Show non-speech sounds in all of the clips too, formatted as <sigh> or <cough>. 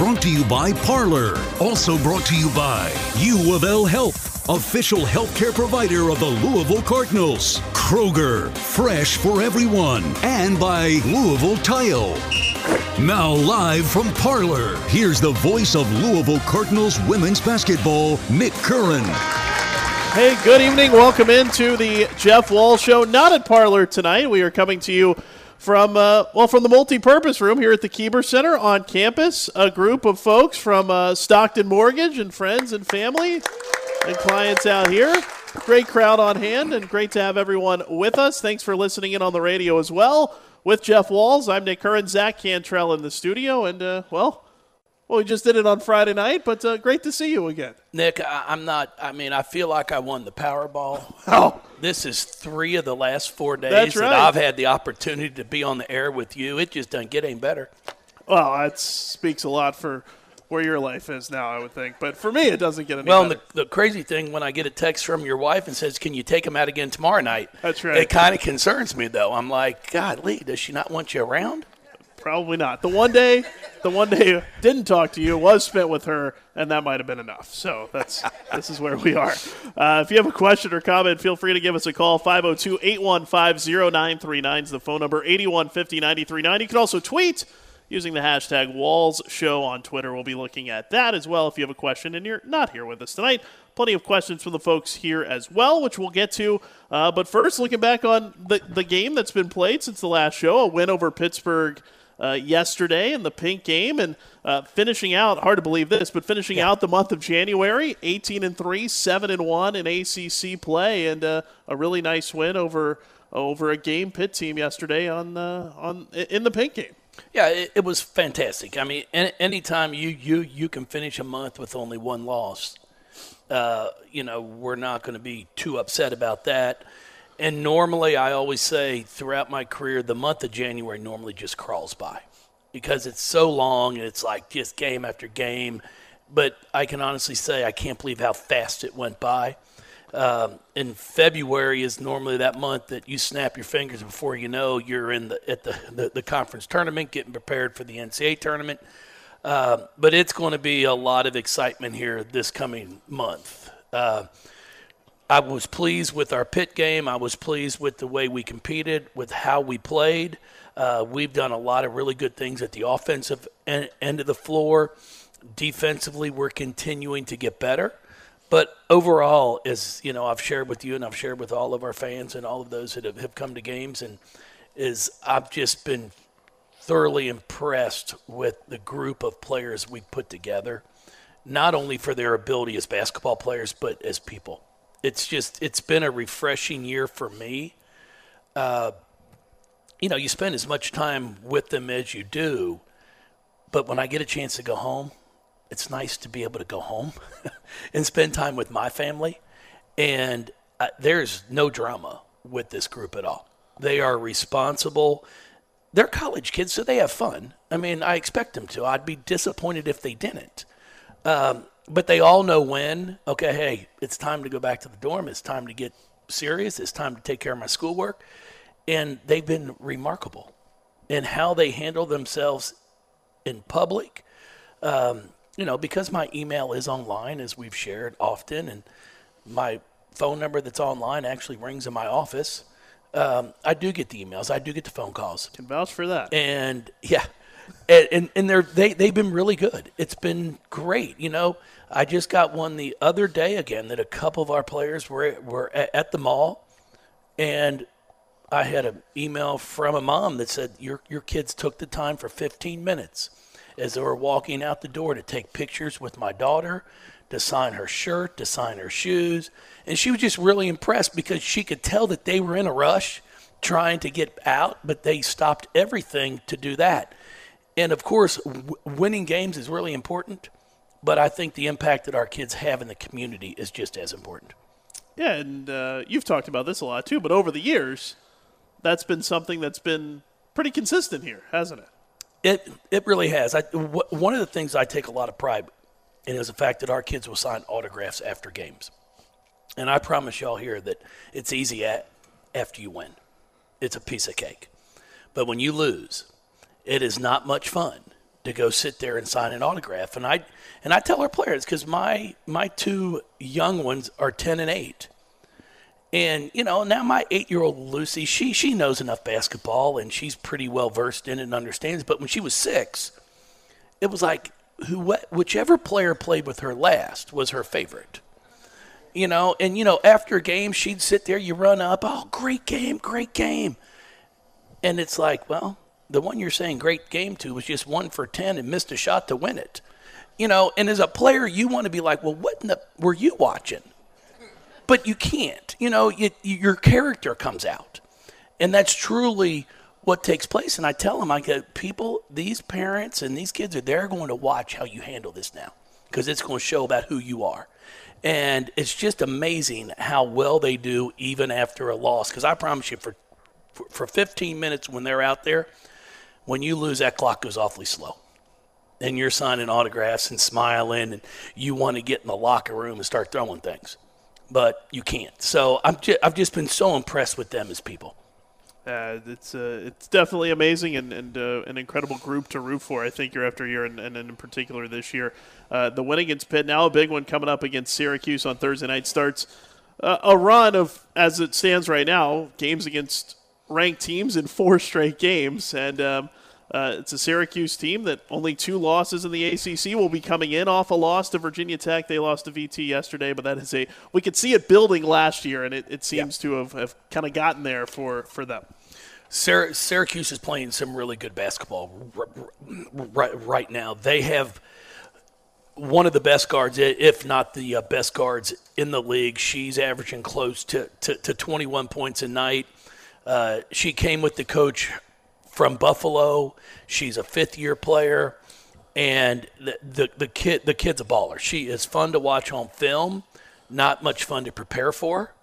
Brought to you by Parlor. Also brought to you by U of L Health, official healthcare provider of the Louisville Cardinals. Kroger, fresh for everyone. And by Louisville Tile. Now, live from Parlor, here's the voice of Louisville Cardinals women's basketball, Nick Curran. Hey, good evening. Welcome into the Jeff Walz Show. Not at Parlor tonight. We are coming to you from uh, well from the multi-purpose room here at the Keeber Center on campus. A group of folks from uh, Stockton Mortgage and friends and family and clients out here. Great crowd on hand and great to have everyone with us. Thanks for listening in on the radio as well. With Jeff Walz, I'm Nick Curran, Zach Cantrell in the studio, and uh, well, well, we just did it on Friday night, but uh, great to see you again. Nick, I, I'm not. I mean, I feel like I won the Powerball. <laughs> Oh, This is three of the last four days That's that. I've had the opportunity to be on the air with you. It just doesn't get any better. well, that speaks a lot for where your life is now, I would think. But for me, it doesn't get any Well, the, the crazy thing when I get a text from your wife and says, "Can you take him out again tomorrow night?" That's right. It kind of concerns me though. I'm like, God, Lee, does she not want you around? Probably not. The one day, the one day didn't talk to you was spent with her, and that might have been enough. So that's this is where we are. Uh, if you have a question or comment, feel free to give us a call. 502-815-0939 is the phone number. 8150-939. You can also tweet using the hashtag Walz Show on Twitter. We'll be looking at that as well if you have a question and you're not here with us tonight. Plenty of questions from the folks here as well, which we'll get to. Uh, but first, looking back on the, the game that's been played since the last show, a win over Pittsburgh uh, yesterday in the pink game and uh, finishing out hard to believe this but finishing out the month of january 18 and 3 7 and 1 in acc play and uh, a really nice win over over a game Pitt team yesterday on uh, on in the pink game Yeah, it, it was fantastic. I mean, any, anytime you, you you can finish a month with only one loss, uh, you know, we're not going to be too upset about that. And normally, I always say throughout my career, the month of January normally just crawls by because it's so long and it's like just game after game. But I can honestly say I can't believe how fast it went by. Um, and February is normally that month that you snap your fingers before you know you're in the at the, the, the conference tournament, getting prepared for the NCAA tournament. Uh, but it's going to be a lot of excitement here this coming month. Uh, I was pleased with our Pitt game. I was pleased with the way we competed, with how we played. Uh, we've done a lot of really good things at the offensive en- end of the floor. Defensively, we're continuing to get better. But overall, as you know, I've shared with you and I've shared with all of our fans and all of those that have, have come to games, and is I've just been thoroughly impressed with the group of players we put together, not only for their ability as basketball players, but as people. It's just, it's been a refreshing year for me. Uh, you know, you spend as much time with them as you do, but when I get a chance to go home, it's nice to be able to go home <laughs> and spend time with my family. And uh, there's no drama with this group at all. They are responsible they're college kids, so they have fun. I mean, I expect them to. I'd be disappointed if they didn't. Um, but they all know when, okay, hey, it's time to go back to the dorm. It's time to get serious. It's time to take care of my schoolwork. And they've been remarkable in how they handle themselves in public. Um, you know, because my email is online, as we've shared often, and my phone number that's online actually rings in my office. Um, I do get the emails. I do get the phone calls can vouch for that and yeah, and and, and they're they they've been really good. It's been great. You know, I just got one the other day again that a couple of our players were were at, the mall, and I had an email from a mom that said your your kids took the time for 15 minutes as they were walking out the door to take pictures with my daughter, to sign her shirt, to sign her shoes, and she was just really impressed because she could tell that they were in a rush trying to get out, but they stopped everything to do that. And of course, w- winning games is really important, but I think the impact that our kids have in the community is just as important. Yeah, and uh, you've talked about this a lot too, but over the years, that's been something that's been pretty consistent here, hasn't it? It it really has. I, w- one of the things I take a lot of pride in is the fact that our kids will sign autographs after games, and I promise y'all here that it's easy at, after you win. It's a piece of cake, but when you lose, it is not much fun to go sit there and sign an autograph. And I and I tell our players because my my two young ones are ten and eight. And you know now my eight-year-old Lucy, she she knows enough basketball and she's pretty well versed in it and understands. But when she was six, it was like who whichever player played with her last was her favorite. You know, and you know after a game she'd sit there, you run up, oh great game, great game, and it's like, well, the one you're saying great game to was just one for 10 and missed a shot to win it. You know, and as a player, you want to be like, well, what in the, were you watching? But you can't. You know, you, your character comes out. And that's truly what takes place. And I tell them, I go, people, these parents and these kids are they're going to watch how you handle this now because it's going to show about who you are. And it's just amazing how well they do even after a loss. Because I promise you, for, for, for 15 minutes when they're out there, when you lose, that clock goes awfully slow. And you're signing autographs and smiling, and you want to get in the locker room and start throwing things, but you can't. So I'm just, I've just been so impressed with them as people. Uh, it's uh, it's definitely amazing and, and uh, an incredible group to root for. I think year after year, and, and in particular this year, uh, the win against Pitt. Now a big one coming up against Syracuse on Thursday night starts uh, a run of as it stands right now games against ranked teams in four straight games, and um, uh, it's a Syracuse team that only two losses in the ACC will be coming in off a loss to Virginia Tech. They lost to VT yesterday, but that is a we could see it building last year, and it, it seems yeah. to have, have kind of gotten there for, for them. Syracuse is playing some really good basketball right, right now. They have one of the best guards, if not the uh, best guards in the league. She's averaging close to, to, to 21 points a night. Uh, she came with the coach from Buffalo. She's a fifth year player, and the, the, the kid the kid's a baller. She is fun to watch on film, not much fun to prepare for.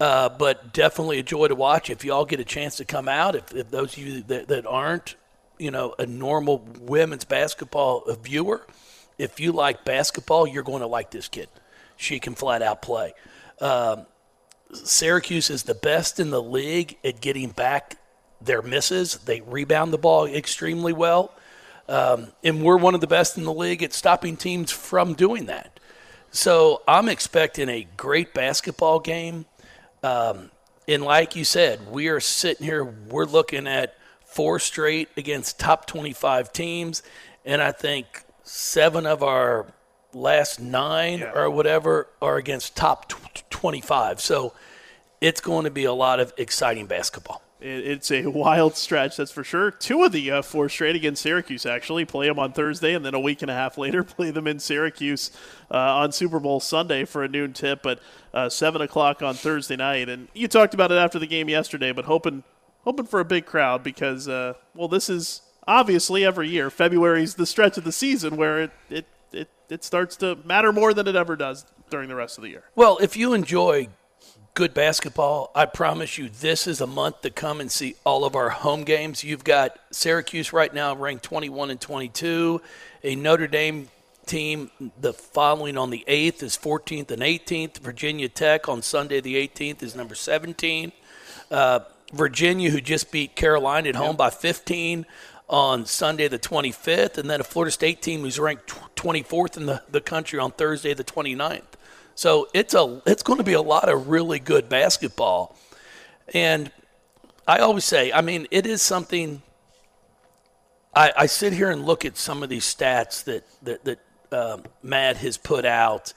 Uh, but definitely a joy to watch. If you all get a chance to come out, if, if those of you that, that aren't, you know, a normal women's basketball viewer, if you like basketball, you're going to like this kid. She can flat out play. Um, Syracuse is the best in the league at getting back their misses. They rebound the ball extremely well. Um, and we're one of the best in the league at stopping teams from doing that. So I'm expecting a great basketball game. Um, and like you said, we are sitting here, we're looking at four straight against top 25 teams. And I think seven of our last nine yeah. or whatever are against top 25. So it's going to be a lot of exciting basketball it's a wild stretch, that's for sure. Two of the uh, four straight against Syracuse, actually. Play them on Thursday, and then a week and a half later, <laughs> play them in Syracuse uh, on Super Bowl Sunday for a noon tip, but uh, 7 o'clock on Thursday night. And you talked about it after the game yesterday, but hoping, hoping for a big crowd because, uh, well, this is obviously every year. February's the stretch of the season where it, it, it, starts to matter more than it ever does during the rest of the year. Well, if you enjoy good basketball. I promise you, this is a month to come and see all of our home games. You've got Syracuse right now ranked 21 and 22, a Notre Dame team the following on the 8th is 14th and 18th. Virginia Tech on Sunday the 18th is number 17. Uh, Virginia, who just beat Carolina at home yep. by 15 on Sunday the 25th, and then a Florida State team who's ranked 24th in the, the country on Thursday the 29th. So it's a it's going to be a lot of really good basketball. And I always say, I mean, it is something. I, I sit here and look at some of these stats that that, that um, Matt has put out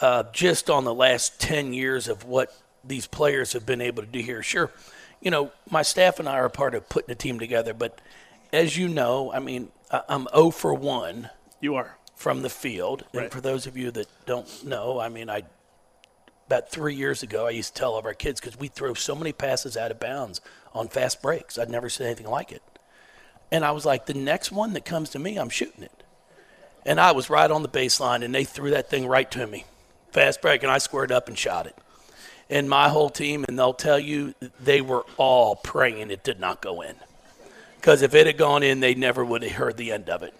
uh, just on the last ten years of what these players have been able to do here. Sure, you know, my staff and I are part of putting a team together, but as you know, I mean, I'm 0 for 1. You are from the field. Right. And for those of you that don't know, I mean, I about three years ago, I used to tell all of our kids because we throw so many passes out of bounds on fast breaks. I'd never seen anything like it. And I was like, the next one that comes to me, I'm shooting it. And I was right on the baseline, and they threw that thing right to me. Fast break, and I squared up and shot it. And my whole team, and they'll tell you, they were all praying it did not go in. Because if it had gone in, they never would have heard the end of it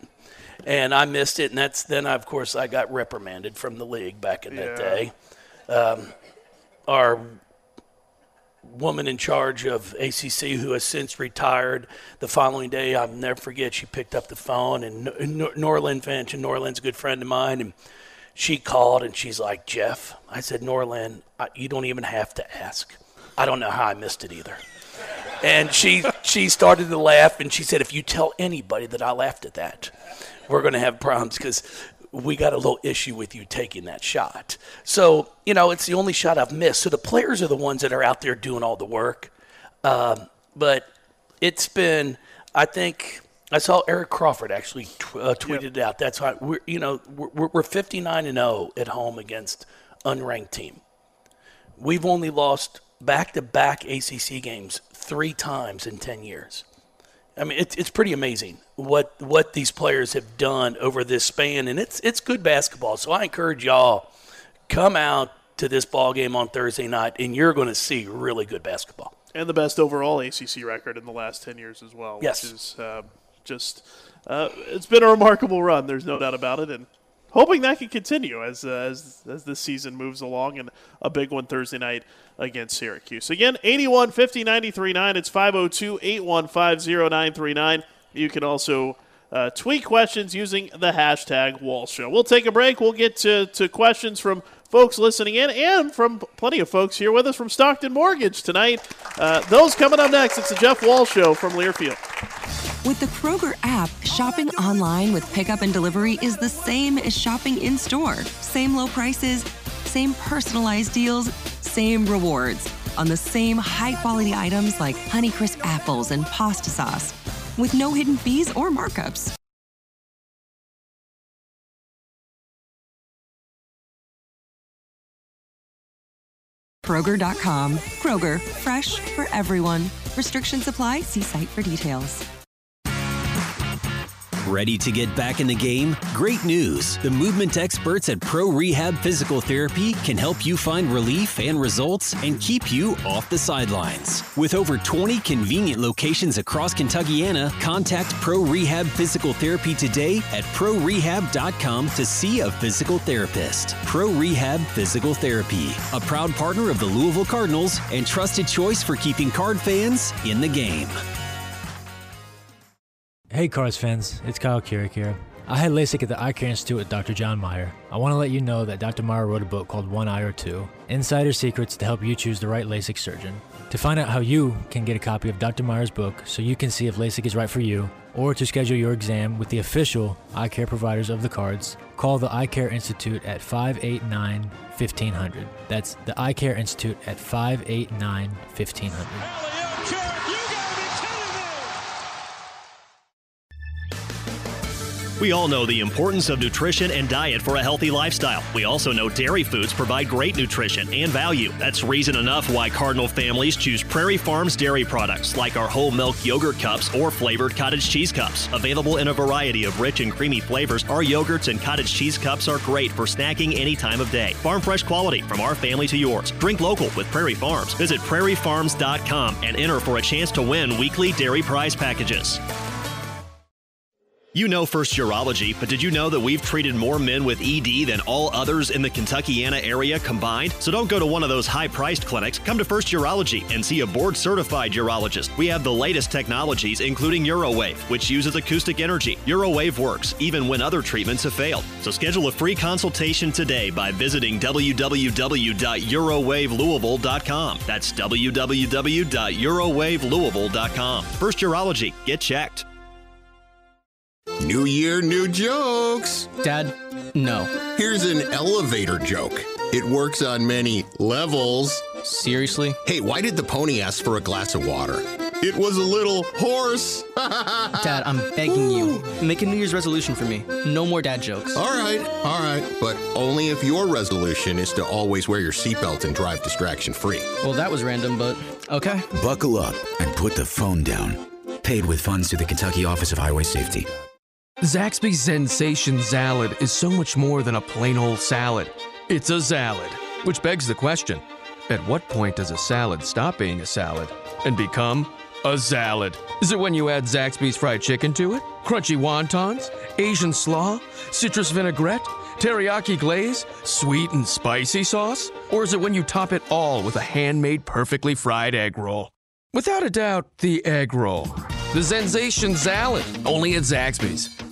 and I missed it. And that's then, of course, I got reprimanded from the league back in yeah. that day. Um, our woman in charge of ACC who has since retired. The following day, I'll never forget, she picked up the phone, and Nora Lynn Finch, and Nora Lynn's a good friend of mine, and she called and she's like, Jeff, I said, Nora Lynn, you don't even have to ask. I don't know how I missed it either. And she she started to laugh and she said, if you tell anybody that I laughed at that, we're going to have problems because we got a little issue with you taking that shot. So, you know, it's the only shot I've missed. So the players are the ones that are out there doing all the work. Um, but it's been, I think, I saw Eric Crawford actually tw- uh, tweeted yep. it out. That's why we're, you know, we're, we're 59 and 0 at home against unranked team. We've only lost back to back ACC games three times in 10 years. I mean, it's it's pretty amazing what what these players have done over this span, and it's it's good basketball. So I encourage y'all come out to this ball game on Thursday night, and you're going to see really good basketball. And the best overall ACC record in the last ten years as well. Yes, which is uh, just uh, it's been a remarkable run. There's no doubt about it, and hoping that can continue as uh, as as this season moves along and a big one Thursday night against Syracuse. Again, 81 50 93 9. It's 502 815 0939. You can also uh, tweet questions using the hashtag Walz Show. We'll take a break. We'll get to, to questions from folks listening in and from plenty of folks here with us from Stockton Mortgage tonight. Uh, those coming up next. It's the Jeff Walz Show from Learfield. With the Kroger app, shopping online with pickup and delivery is the same as shopping in store. Same low prices, same personalized deals, same rewards on the same high quality items like Honeycrisp apples and pasta sauce with no hidden fees or markups. Kroger.com. Kroger, fresh for everyone. Restrictions apply. See site for details. Ready to get back in the game? Great news! The movement experts at Pro Rehab Physical Therapy can help you find relief and results and keep you off the sidelines. With over 20 convenient locations across Kentuckiana, contact Pro Rehab Physical Therapy today at prorehab.com to see a physical therapist. Pro Rehab Physical Therapy, a proud partner of the Louisville Cardinals and trusted choice for keeping card fans in the game. Hey Cards fans, it's Kyle Kuric here. I had LASIK at the Eye Care Institute with Dr. John Meyer. I want to let you know that Dr. Meyer wrote a book called One Eye or Two Insider Secrets to help you choose the right LASIK surgeon. To find out how you can get a copy of Dr. Meyer's book so you can see if LASIK is right for you, or to schedule your exam with the official eye care providers of the cards, call the Eye Care Institute at 589 1500. That's the Eye Care Institute at 589 1500. We all know the importance of nutrition and diet for a healthy lifestyle. We also know dairy foods provide great nutrition and value. That's reason enough why Cardinal families choose Prairie Farms dairy products like our whole milk yogurt cups or flavored cottage cheese cups. Available in a variety of rich and creamy flavors, our yogurts and cottage cheese cups are great for snacking any time of day. Farm fresh quality from our family to yours. Drink local with Prairie Farms. Visit prairiefarms.com and enter for a chance to win weekly dairy prize packages. You know First Urology, but did you know that we've treated more men with ED than all others in the Kentuckiana area combined? So don't go to one of those high priced clinics. Come to First Urology and see a board certified urologist. We have the latest technologies, including Urowave, which uses acoustic energy. Urowave works even when other treatments have failed. So schedule a free consultation today by visiting www.eurowavelouisville.com. That's www.eurowavelouisville.com. First Urology, get checked. New year, new jokes. Dad, no. Here's an elevator joke. It works on many levels. Seriously? Hey, why did the pony ask for a glass of water? It was a little horse. <laughs> dad, I'm begging you. Make a New Year's resolution for me. No more dad jokes. All right, all right. But only if your resolution is to always wear your seatbelt and drive distraction free. Well, that was random, but okay. Buckle up and put the phone down. Paid with funds to the Kentucky Office of Highway Safety. Zaxby's Sensation Salad is so much more than a plain old salad. It's a salad, which begs the question at what point does a salad stop being a salad and become a salad? Is it when you add Zaxby's fried chicken to it? Crunchy wontons? Asian slaw? Citrus vinaigrette? Teriyaki glaze? Sweet and spicy sauce? Or is it when you top it all with a handmade, perfectly fried egg roll? Without a doubt, the egg roll. The Sensation Salad, only at Zaxby's.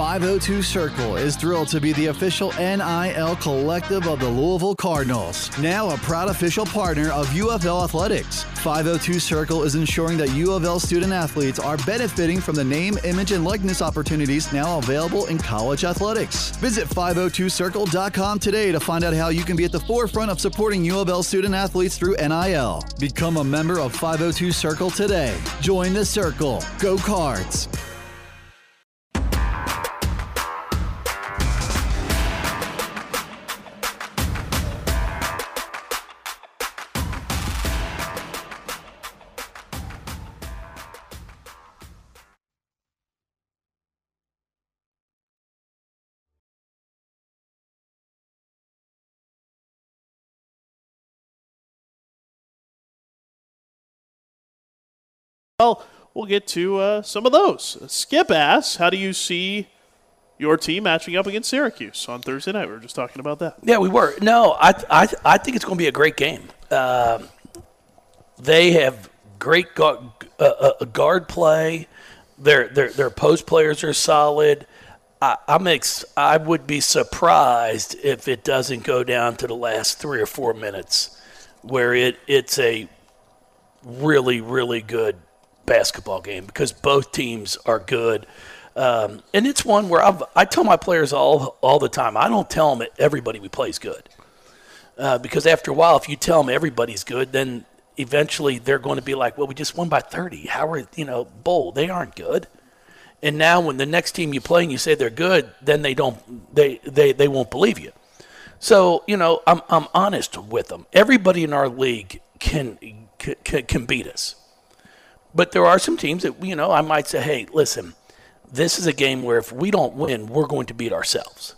502 Circle is thrilled to be the official NIL collective of the Louisville Cardinals, now a proud official partner of UFL Athletics. 502 Circle is ensuring that U of L student athletes are benefiting from the name, image, and likeness opportunities now available in college athletics. Visit 502circle.com today to find out how you can be at the forefront of supporting U of L student athletes through NIL. Become a member of 502 Circle today. Join the circle. Go Cards. Well, we'll get to uh, some of those. Skip asks, how do you see your team matching up against Syracuse on Thursday night? We were just talking about that. Yeah, we were. No, I I, I think it's going to be a great game. Um, they have great guard, uh, uh, guard play. Their their their post players are solid. I, I'm ex- I would be surprised if it doesn't go down to the last three or four minutes, where it it's a really really good basketball game because both teams are good. Um, and it's one where I've, I tell my players all all the time. I don't tell them that everybody we play is good, uh, because after a while, if you tell them everybody's good, then eventually they're going to be like, "Well, we just won by 30. How are you know bold? They aren't good." And now, when the next team you play and you say they're good, then they don't they they they won't believe you. So you know, I'm I'm honest with them. Everybody in our league can can, can beat us. But there are some teams that, you know, I might say, hey, listen, this is a game where if we don't win, we're going to beat ourselves.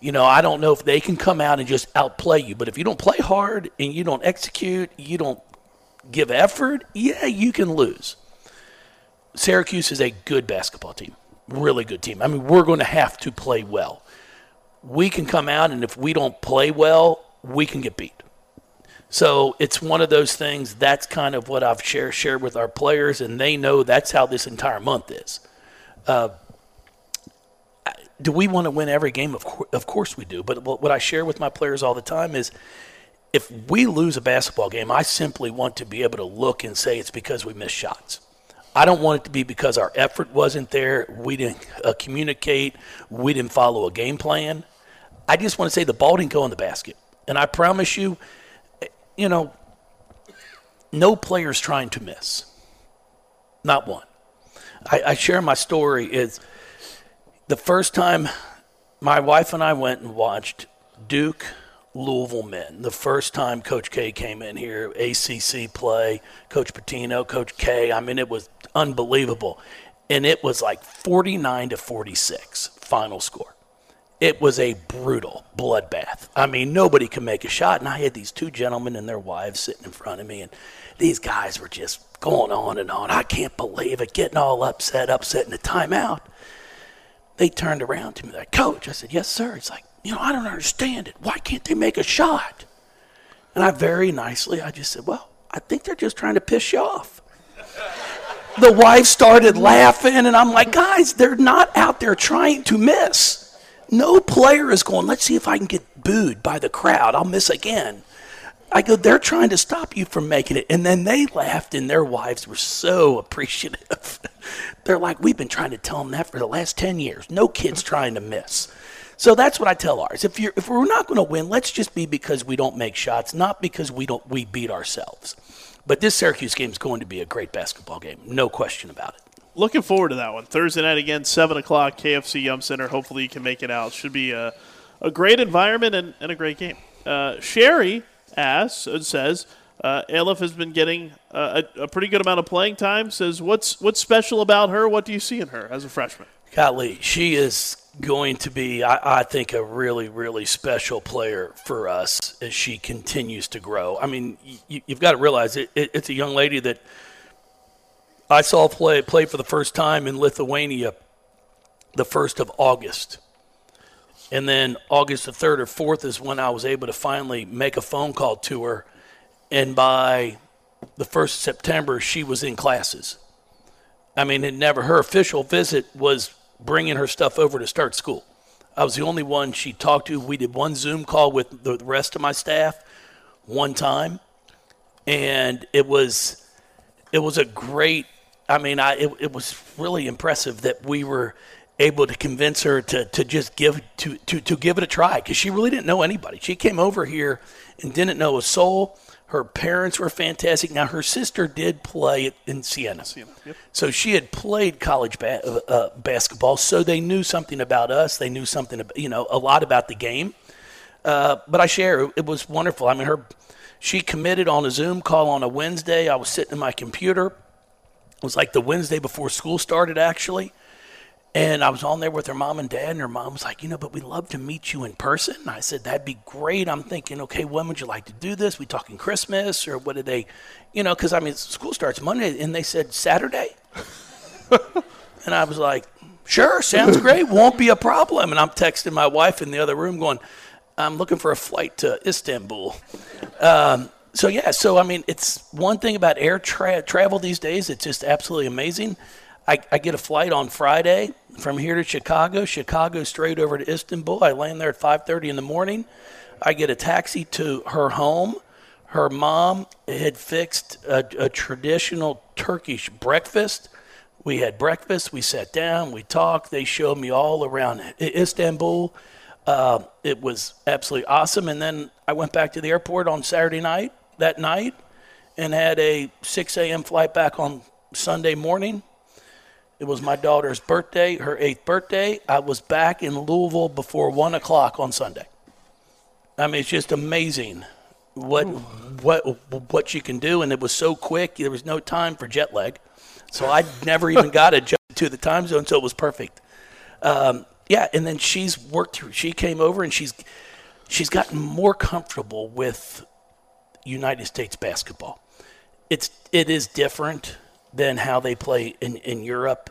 You know, I don't know if they can come out and just outplay you, but if you don't play hard and you don't execute, you don't give effort, yeah, you can lose. Syracuse is a good basketball team, really good team. I mean, we're going to have to play well. We can come out, and if we don't play well, we can get beat. So it's one of those things. That's kind of what I've shared shared with our players, and they know that's how this entire month is. Uh, do we want to win every game? Of, co- of course we do. But what I share with my players all the time is, if we lose a basketball game, I simply want to be able to look and say it's because we missed shots. I don't want it to be because our effort wasn't there, we didn't uh, communicate, we didn't follow a game plan. I just want to say the ball didn't go in the basket. And I promise you, you know, no player's trying to miss. Not one. I, I share my story is the first time my wife and I went and watched Duke Louisville men. The first time Coach K came in here, ACC play, Coach Pitino, Coach K. I mean, it was unbelievable. And it was like 49 to 46 final score it was a brutal bloodbath. I mean, nobody could make a shot. And I had these two gentlemen and their wives sitting in front of me, and these guys were just going on and on. I can't believe it, getting all upset, upset in the timeout. They turned around to me, like, Coach, I said, Yes, sir. It's like, you know, I don't understand it. Why can't they make a shot? And I very nicely, I just said, Well, I think they're just trying to piss you off. the wife started laughing, and I'm like, Guys, they're not out there trying to miss. No player is going, let's see if I can get booed by the crowd. I'll miss again. I go, they're trying to stop you from making it. And then they laughed, and their wives were so <laughs> appreciative. they're like, we've been trying to tell them that for the last 10 years. No kid's trying to miss. So that's what I tell ours. If, you're, if we're not going to win, let's just be because we don't make shots, not because we, don't, we beat ourselves. But this Syracuse game is going to be a great basketball game, no question about it looking forward to that one. Thursday night again, 7 o'clock, KFC Yum Center. Hopefully you can make it out. Should be a, a great environment and, and a great game. Uh, Sherry asks and says, uh, Aleph has been getting a, a, pretty good amount of playing time. Says, what's what's special about her? What do you see in her as a freshman? Golly, she is going to be, I, I, think, a really, really special player for us as she continues to grow. I mean, you, have got to realize it, it, it's a young lady that – I saw play play for the first time in Lithuania the first of August. And then August the 3rd or 4th is when I was able to finally make a phone call to her. And by the 1st of September, she was in classes. I mean, it never, her official visit was bringing her stuff over to start school. I was the only one she talked to. We did one Zoom call with the rest of my staff one time. And it was, it was a great, I mean, I, it, it was really impressive that we were able to convince her to, to just give to, to, to give it a try because she really didn't know anybody. She came over here and didn't know a soul. Her parents were fantastic. Now her sister did play in Siena, Siena yep. so she had played college ba- uh, uh, basketball. So they knew something about us. They knew something, you know, a lot about the game. Uh, but I share it was wonderful. I mean, her she committed on a Zoom call on a Wednesday. I was sitting in my computer. It was like the Wednesday before school started, actually. And I was on there with her mom and dad, and her mom was like, you know, but we'd love to meet you in person. And I said, that'd be great. I'm thinking, okay, when would you like to do this? We talking Christmas or what did they, you know, because I mean, school starts Monday, and they said Saturday. <laughs> and I was like, sure, sounds <laughs> great. Won't be a problem. And I'm texting my wife in the other room going, I'm looking for a flight to Istanbul. Um, so yeah, so I mean, it's one thing about air tra- travel these days. It's just absolutely amazing. I, I, get a flight on Friday from here to Chicago. Chicago straight over to Istanbul. I land there at 5:30 in the morning. I get a taxi to her home. Her mom had fixed a, a traditional Turkish breakfast. We had breakfast. We sat down. We talked. They showed me all around Istanbul. Uh, it was absolutely awesome. And then I went back to the airport on Saturday night, that night, and had a 6 a.m. flight back on Sunday morning. It was my daughter's birthday, her eighth birthday. I was back in Louisville before 1 o'clock on Sunday. I mean, it's just amazing what what what you can do, and it was so quick. There was no time for jet lag, so I never even <laughs> got adjusted to the time zone, so it was perfect. Um, yeah, and then she's worked through. She came over and she's she's gotten more comfortable with United States basketball. It's it is different than how they play in in Europe,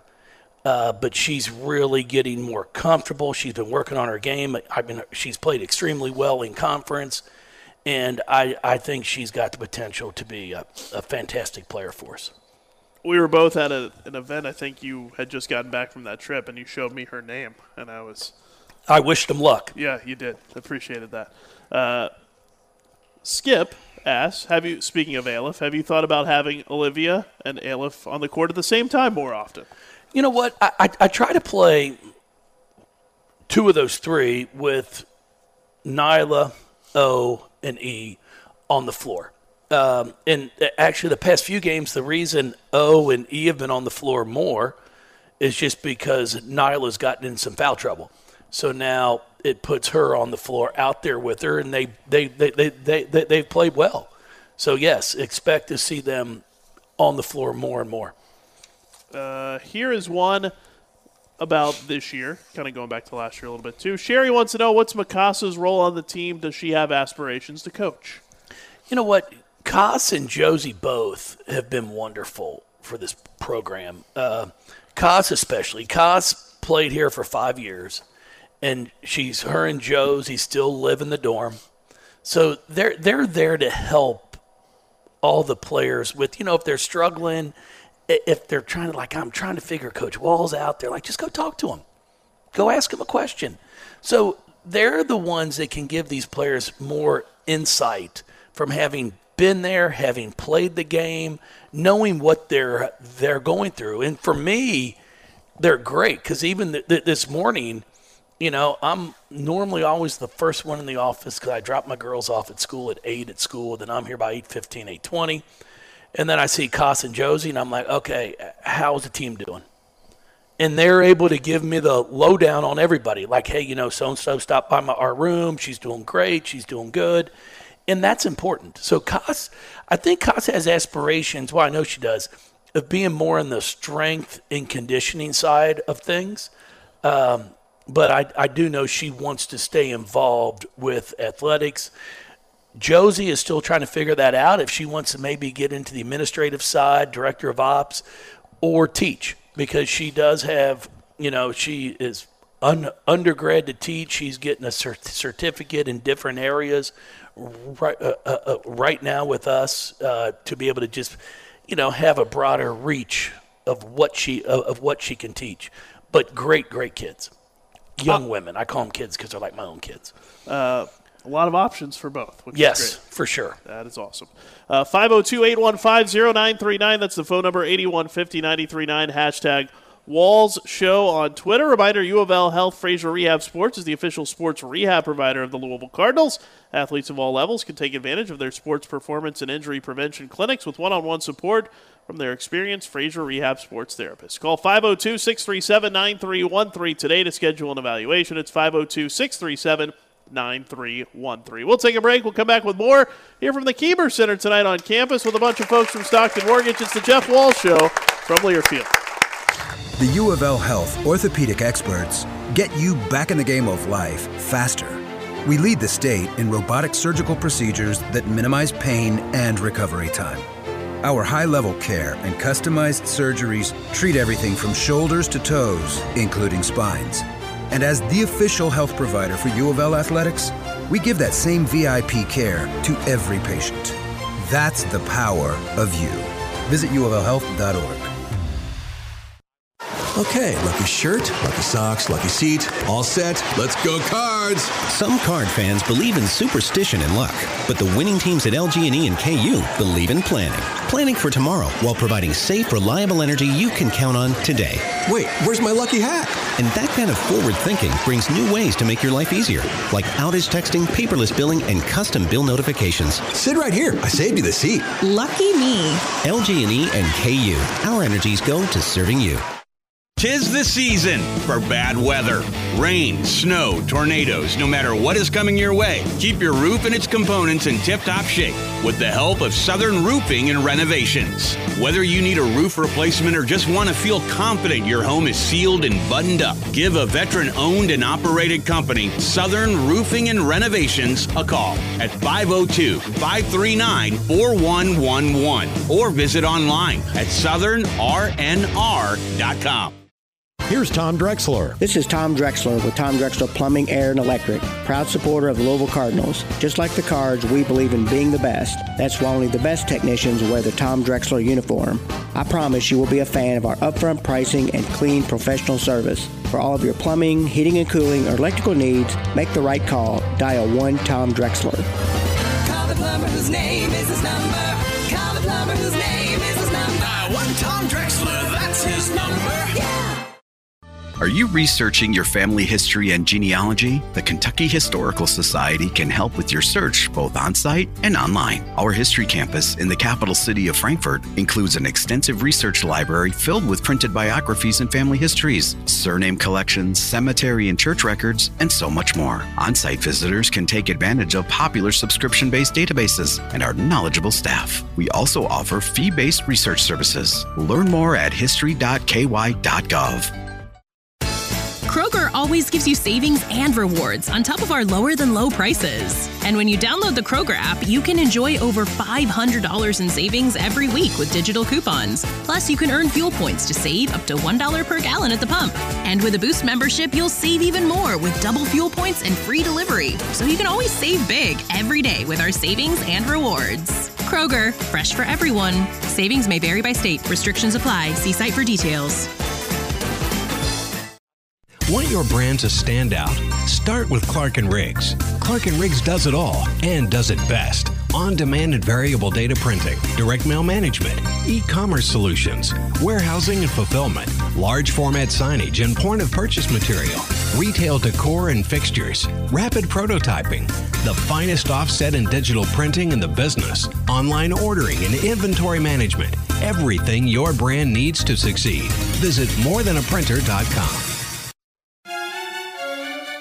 uh, but she's really getting more comfortable. She's been working on her game. I mean, she's played extremely well in conference, and I I think she's got the potential to be a, a fantastic player for us we were both at a, an event. I think you had just gotten back from that trip, and you showed me her name, and I was. I wished him luck. Yeah, you did. Appreciated that. Uh, Skip asks, "Have you? Speaking of Aleph, have you thought about having Olivia and Aleph on the court at the same time more often?" You know what? I, I, I try to play two of those three with Nyla, O, and E on the floor. Um, and actually, the past few games, the reason O and E have been on the floor more is just because Nyla's gotten in some foul trouble. So now it puts her on the floor out there with her, and they, they, they, they, they, they, they've played well. So, yes, expect to see them on the floor more and more. Uh, here is one about this year, kind of going back to last year a little bit too. Sherry wants to know what's Mykasa's role on the team? Does she have aspirations to coach? You know what? Koss and Josie both have been wonderful for this program. Uh, Koss especially. Koss played here for five years, and she's her and Joe's. Josie still live in the dorm, so they're they're there to help all the players with you know if they're struggling, if they're trying to like I'm trying to figure Coach Walz out. They're like just go talk to him, go ask him a question. So they're the ones that can give these players more insight from having been there, having played the game, knowing what they're they're going through. And for me, they're great because even th- th- this morning, you know, I'm normally always the first one in the office because I drop my girls off at school at eight at school. Then I'm here by 8:15, 8:20, and then I see Koss and Josie, and I'm like, okay, how's the team doing? And they're able to give me the lowdown on everybody. Like, hey, you know, so and so stopped by my, our room. She's doing great. She's doing good and that's important. So Koss, I think Koss has aspirations. Well, I know she does of being more in the strength and conditioning side of things. Um, but I, I do know she wants to stay involved with athletics. Josie is still trying to figure that out if she wants to maybe get into the administrative side, director of ops, or teach, because she does have, you know, she is un- undergrad to teach. She's getting a cert- certificate in different areas right, uh, uh, uh, right now with us uh, to be able to just, you know, have a broader reach of what she of, of what she can teach. But great, great kids, young women. I call them kids because they're like my own kids. Uh, a lot of options for both. Which Yes, is great. for sure. That is awesome. Uh, 502 815 0939. That's the phone number 8150 939. Hashtag Walz Show on Twitter. Reminder U of L Health Fraser Rehab Sports is the official sports rehab provider of the Louisville Cardinals. Athletes of all levels can take advantage of their sports performance and injury prevention clinics with one on one support from their experienced Fraser Rehab Sports Therapist. Call 502 637 9313 today to schedule an evaluation. It's 502 637 9313. We'll take a break. We'll come back with more here from the Keeber Center tonight on campus with a bunch of folks from Stockton Mortgage. It's the Jeff Walz Show from Learfield. The U of L Health orthopedic experts get you back in the game of life faster. We lead the state in robotic surgical procedures that minimize pain and recovery time. Our high level care and customized surgeries treat everything from shoulders to toes, including spines. And as the official health provider for U of L athletics, we give that same VIP care to every patient. That's the power of you. Visit uoflhealth.org. Okay, lucky shirt, lucky socks, lucky seat, all set. Let's go cards. Some card fans believe in superstition and luck, but the winning teams at LG&E and KU believe in planning. Planning for tomorrow while providing safe, reliable energy you can count on today. Wait, where's my lucky hat? And that kind of forward thinking brings new ways to make your life easier, like outage texting, paperless billing, and custom bill notifications. Sit right here. I saved you the seat. Lucky me. LG&E and KU. Our energies go to serving you. Tis the season for bad weather. Rain, snow, tornadoes, no matter what is coming your way, keep your roof and its components in tip top shape with the help of Southern Roofing and Renovations. Whether you need a roof replacement or just want to feel confident your home is sealed and buttoned up, give a veteran owned and operated company, Southern Roofing and Renovations, a call at 502 539 4111 or visit online at southernnr.com. Here's Tom Drexler. This is Tom Drexler with Tom Drexler Plumbing, Air, and Electric, proud supporter of the Louisville Cardinals. Just like the Cards, we believe in being the best. That's why only the best technicians wear the Tom Drexler uniform. I promise you will be a fan of our upfront pricing and clean professional service. For all of your plumbing, heating and cooling, or electrical needs, make the right call. Dial 1 Tom Drexler. Call the plumber whose name is his number. Call the plumber whose name is his number. Dial one Tom Drexler, that's his number. Are you researching your family history and genealogy? The Kentucky Historical Society can help with your search both on site and online. Our history campus in the capital city of Frankfort includes an extensive research library filled with printed biographies and family histories, surname collections, cemetery and church records, and so much more. On site visitors can take advantage of popular subscription based databases and our knowledgeable staff. We also offer fee based research services. Learn more at history.ky.gov. Always gives you savings and rewards on top of our lower than low prices. And when you download the Kroger app, you can enjoy over $500 in savings every week with digital coupons. Plus, you can earn fuel points to save up to $1 per gallon at the pump. And with a Boost membership, you'll save even more with double fuel points and free delivery. So you can always save big every day with our savings and rewards. Kroger, fresh for everyone. Savings may vary by state. Restrictions apply. See site for details. Want your brand to stand out? Start with Clark & Riggs. Clark & Riggs does it all and does it best. On-demand and variable data printing, direct mail management, e-commerce solutions, warehousing and fulfillment, large format signage and point of purchase material, retail decor and fixtures, rapid prototyping, the finest offset and digital printing in the business, online ordering and inventory management, everything your brand needs to succeed. Visit morethanaprinter.com.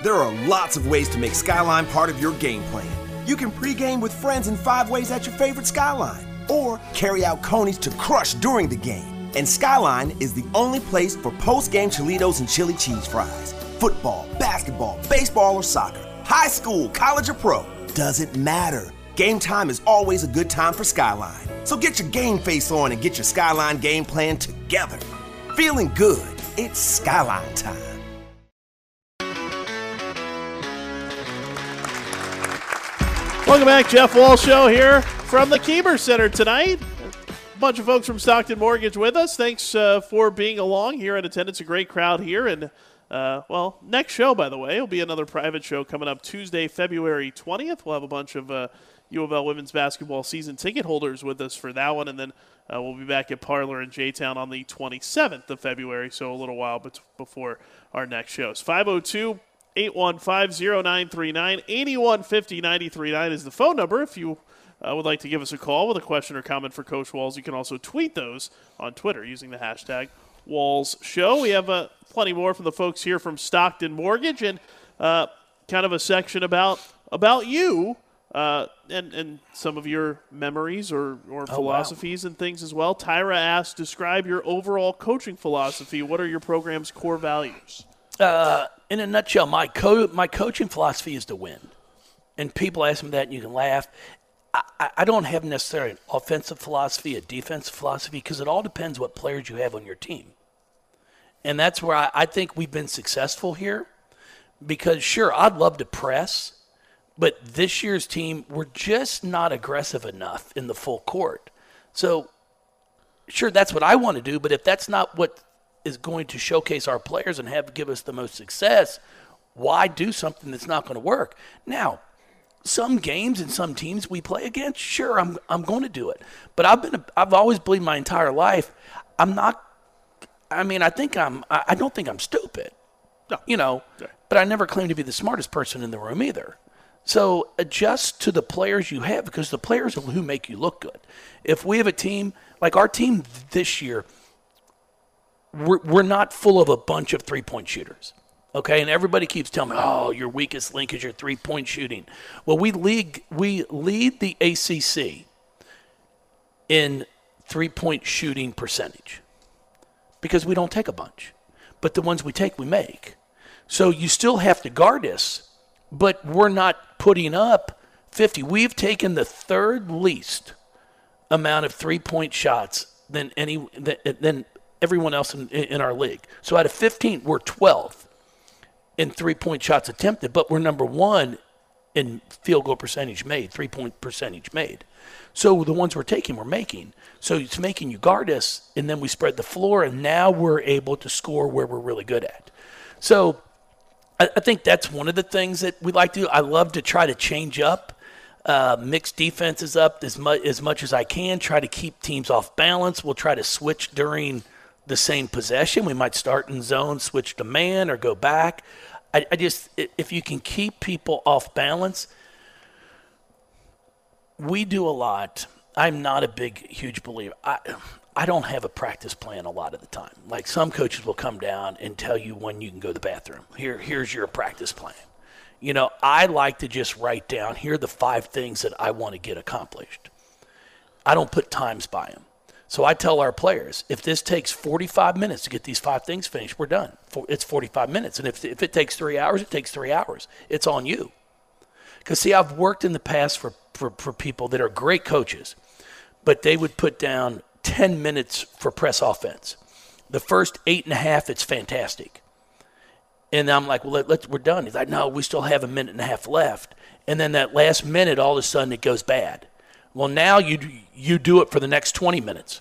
There are lots of ways to make Skyline part of your game plan. You can pregame with friends in five ways at your favorite Skyline, or carry out conies to crush during the game. And Skyline is the only place for post-game Chilitos and chili cheese fries. Football, basketball, baseball, or soccer. High school, college, or pro. Doesn't matter. Game time is always a good time for Skyline. So get your game face on and get your Skyline game plan together. Feeling good? It's Skyline time. Welcome back, Jeff Walz Show here from the Keemer Center tonight. A bunch of folks from Stockton Mortgage with us. Thanks uh, for being along here in attendance. A great crowd here. And, uh, well, next show, by the way, will be another private show coming up Tuesday, February 20th. We'll have a bunch of uh, U of L women's basketball season ticket holders with us for that one. And then uh, we'll be back at Parlor in J Town on the 27th of February, so a little while before our next shows. 502 815 0939 8150 939 is the phone number if you uh, would like to give us a call with a question or comment for Coach Walz. You can also tweet those on Twitter using the hashtag Walz Show. We have uh, plenty more from the folks here from Stockton Mortgage and uh, kind of a section about about you uh, and and some of your memories or, or Oh, wow. philosophies and things as well. Tyra asked, describe your overall coaching philosophy. What are your program's core values? Uh, in a nutshell, my co- my coaching philosophy is to win. And people ask me that, and you can laugh. I, I- don't have necessarily an offensive philosophy, a defensive philosophy, because it all depends what players you have on your team. And that's where I, I think we've been successful here. Because sure, I'd love to press, but this year's team we're just not aggressive enough in the full court. So sure that's what I want to do, but if that's not what is going to showcase our players and have give us the most success, why do something that's not going to work? Now, some games and some teams we play against, sure, I'm I'm going to do it. But I've been I've always believed my entire life I'm not. I mean, I think I'm. I I don't think I'm stupid. You know, but I never claim to be the smartest person in the room either. So adjust to the players you have because the players are who make you look good. If we have a team like our team this year, we're, we're not full of a bunch of three point shooters. Okay, and everybody keeps telling me, "Oh, your weakest link is your three point shooting." Well, we league we lead the ACC in three point shooting percentage because we don't take a bunch, but the ones we take, we make. So you still have to guard us, but we're not putting up 50. We've taken the third least amount of three point shots than any than everyone else in, in our league. So out of 15, we're 12th in three point shots attempted, but we're number one in field goal percentage made, three point percentage made. So the ones we're taking, we're making. So it's making you guard us, and then we spread the floor, and now we're able to score where we're really good at. So I, I think that's one of the things that we like to do. I love to try to change up, uh, mix defenses up as as much as I can. Try to keep teams off balance. We'll try to switch during the same possession. We might start in zone, switch to man, or go back. I, I just, if you can keep people off balance, we do a lot. I'm not a big, huge believer. I, I don't have a practice plan a lot of the time. Like some coaches will come down and tell you when you can go to the bathroom. Here, here's your practice plan. You know, I like to just write down here are the five things that I want to get accomplished. I don't put times by them. So I tell our players, if this takes 45 minutes to get these five things finished, we're done. It's 45 minutes. And if, if it takes three hours, it takes three hours. It's on you. Because, see, I've worked in the past for, for, for people that are great coaches, but they would put down 10 minutes for press offense. The first eight and a half, it's fantastic. And I'm like, well, let, let's, we're done. He's like, no, we still have a minute and a half left. And then that last minute, all of a sudden, it goes bad. Well, now you, you do it for the next 20 minutes.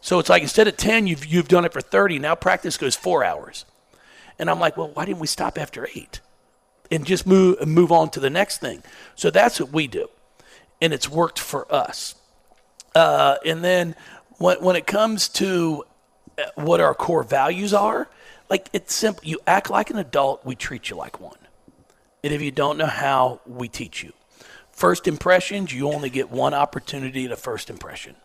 So it's like instead of 10, you've, you've done it for 30. Now practice goes four hours. And I'm like, well, why didn't we stop after eight? and just move move on to the next thing. So that's what we do, and it's worked for us. Uh, and then when when it comes to uh, what our core values are, like it's simple. You act like an adult, we treat you like one. And if you don't know how, we teach you. First impressions, you only get one opportunity at a first impression.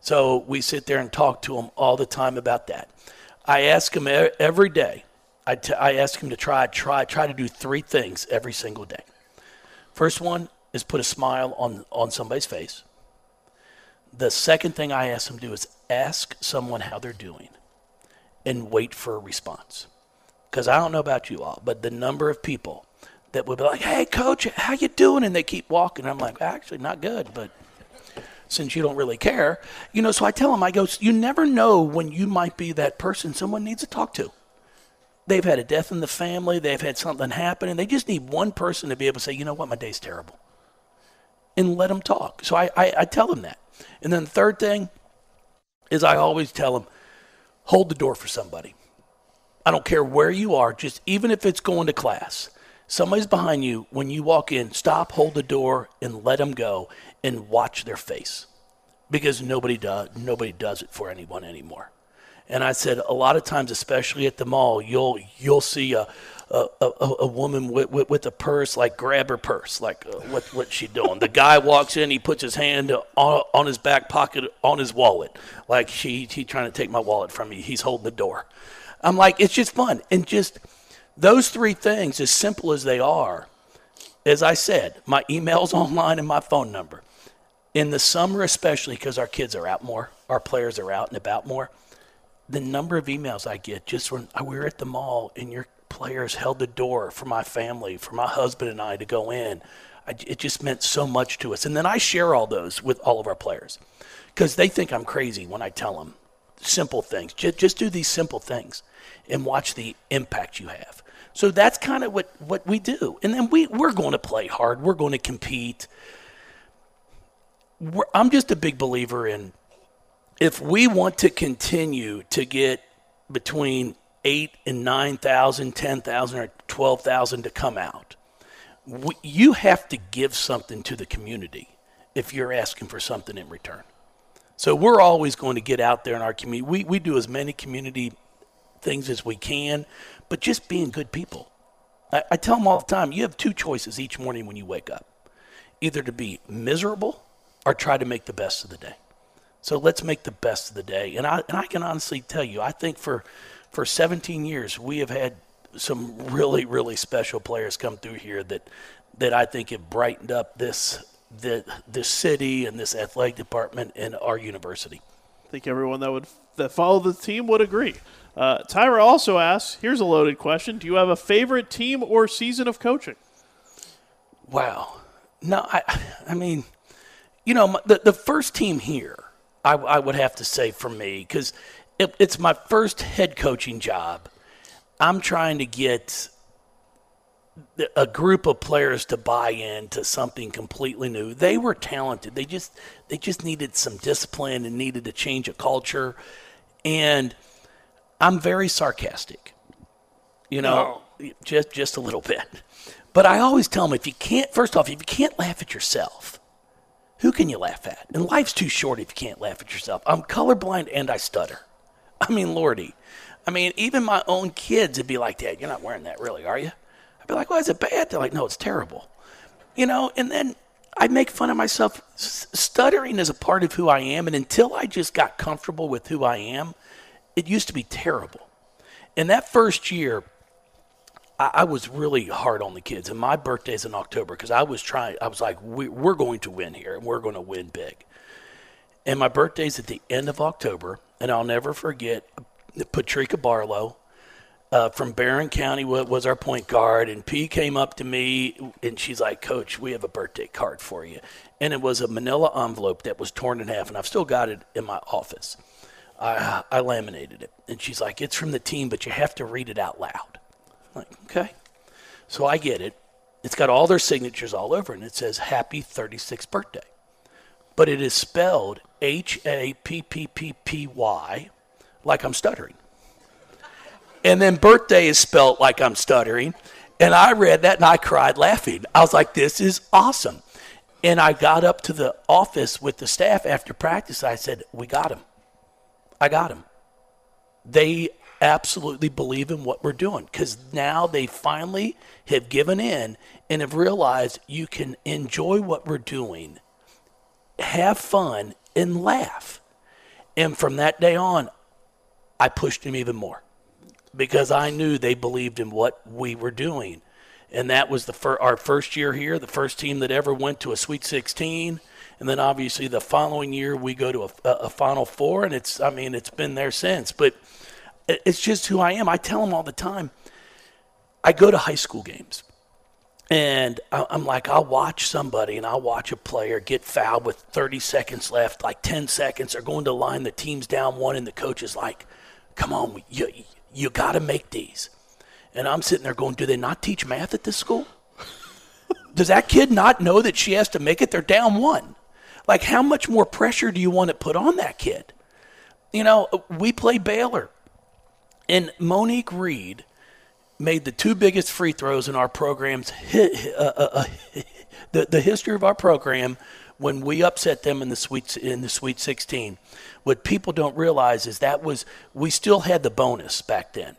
So we sit there and talk to them all the time about that. I ask e- every day. I, t- I ask them to try, try, try to do three things every single day. First one is put a smile on, on somebody's face. The second thing I ask them to do is ask someone how they're doing and wait for a response. Because I don't know about you all, but the number of people that would be like, "Hey, coach, how you doing?" and they keep walking. I'm like, "Actually, not good, but since you don't really care, you know." So I tell them, I go, "You never know when you might be that person someone needs to talk to. They've had a death in the family, they've had something happen, and they just need one person to be able to say, "You know what? My day's terrible." and let them talk. So I, I, I tell them that. And then the third thing is I always tell them, hold the door for somebody. I don't care where you are, just even if it's going to class. Somebody's behind you. When you walk in, stop, hold the door, and let them go and watch their face. Because nobody does, nobody does it for anyone anymore. And I said a lot of times, especially at the mall, you'll you'll see a a, a, a woman with, with, with a purse, like grab her purse, like uh, what what's she doing? the guy walks in, he puts his hand on, on his back pocket on his wallet, like she he trying to take my wallet from me. He's holding the door. I'm like, it's just fun, and just those three things, as simple as they are, as I said, my email's <laughs> online and my phone number. In the summer, especially because our kids are out more, our players are out and about more the number of emails I get just when we were at the mall and your players held the door for my family, for my husband and I to go in. I, it just meant so much to us. And then I share all those with all of our players because they think I'm crazy when I tell them simple things. Just, just do these simple things and watch the impact you have. So that's kind of what, what we do. And then we, we're going to play hard, we're going to compete. We're, I'm just a big believer in if we want to continue to get between eight and 9,000, 10,000, or 12,000 to come out, we, you have to give something to the community if you're asking for something in return. So we're always going to get out there in our community. We, we do as many community things as we can, but just being good people. I, I tell them all the time you have two choices each morning when you wake up either to be miserable or try to make the best of the day. So let's make the best of the day. And I, and I can honestly tell you, I think for, for 17 years, we have had some really, really special players come through here that, that I think have brightened up this, the, this city and this athletic department and our university. I think everyone that would that follow the team would agree. Uh, Tyra also asks, here's a loaded question. Do you have a favorite team or season of coaching? Wow. No, I, I mean, you know, the, the first team here, I, I would have to say for me, because it, it's my first head coaching job. I'm trying to get a group of players to buy into something completely new. They were talented. They just they just needed some discipline and needed to change a culture. And I'm very sarcastic. You know, no. just just a little bit. But I always tell them if you can't first off, if you can't laugh at yourself, who can you laugh at? And life's too short if you can't laugh at yourself. I'm colorblind and I stutter. I mean, Lordy. I mean, even my own kids would be like, Dad, you're not wearing that really, are you? I'd be like, why is it bad? They're like, no, it's terrible. You know, and then I make fun of myself. Stuttering is a part of who I am. And until I just got comfortable with who I am, it used to be terrible. In that first year, I, I, was really hard on the kids, and my birthday's in October because I was trying. I was like, we, we're going to win here, and we're going to win big. And my birthday's at the end of October, and I'll never forget Patrika Barlow uh, from Barren County was our point guard, and P came up to me and she's like, "Coach, we have a birthday card for you," and it was a Manila envelope that was torn in half, and I've still got it in my office. I, I laminated it, and she's like, "It's from the team, but you have to read it out loud." like, okay. So I get it. It's got all their signatures all over, and it says Happy 36th birthday. But it is spelled H A P P P P Y, like I'm stuttering. And then birthday is spelled like I'm stuttering. And I read that and I cried laughing. I was like, this is awesome. And I got up to the office with the staff after practice. I said, We got him. I got him. They absolutely believe in what we're doing because now they finally have given in and have realized you can enjoy what we're doing, have fun, and laugh. And from that day on, I pushed them even more because I knew they believed in what we were doing. And that was the fir- our first year here, the first team that ever went to a Sweet 16. And then obviously the following year we go to a, a Final Four, and it's I mean it's been there since. But it's just who I am. I tell them all the time. I go to high school games. And I'm like, I'll watch somebody and I'll watch a player get fouled with 30 seconds left, like 10 seconds. They're going to line, the team's down one, and the coach is like, come on, you, you got to make these. And I'm sitting there going, do they not teach math at this school? Does that kid not know that she has to make it? They're down one. Like, how much more pressure do you want to put on that kid? You know, we play Baylor, and Monique Reid made the two biggest free throws in our program's hi- uh, uh, uh, <laughs> the the history of our program when we upset them in the sweet in the Sweet 16. What people don't realize is that was we still had the bonus back then.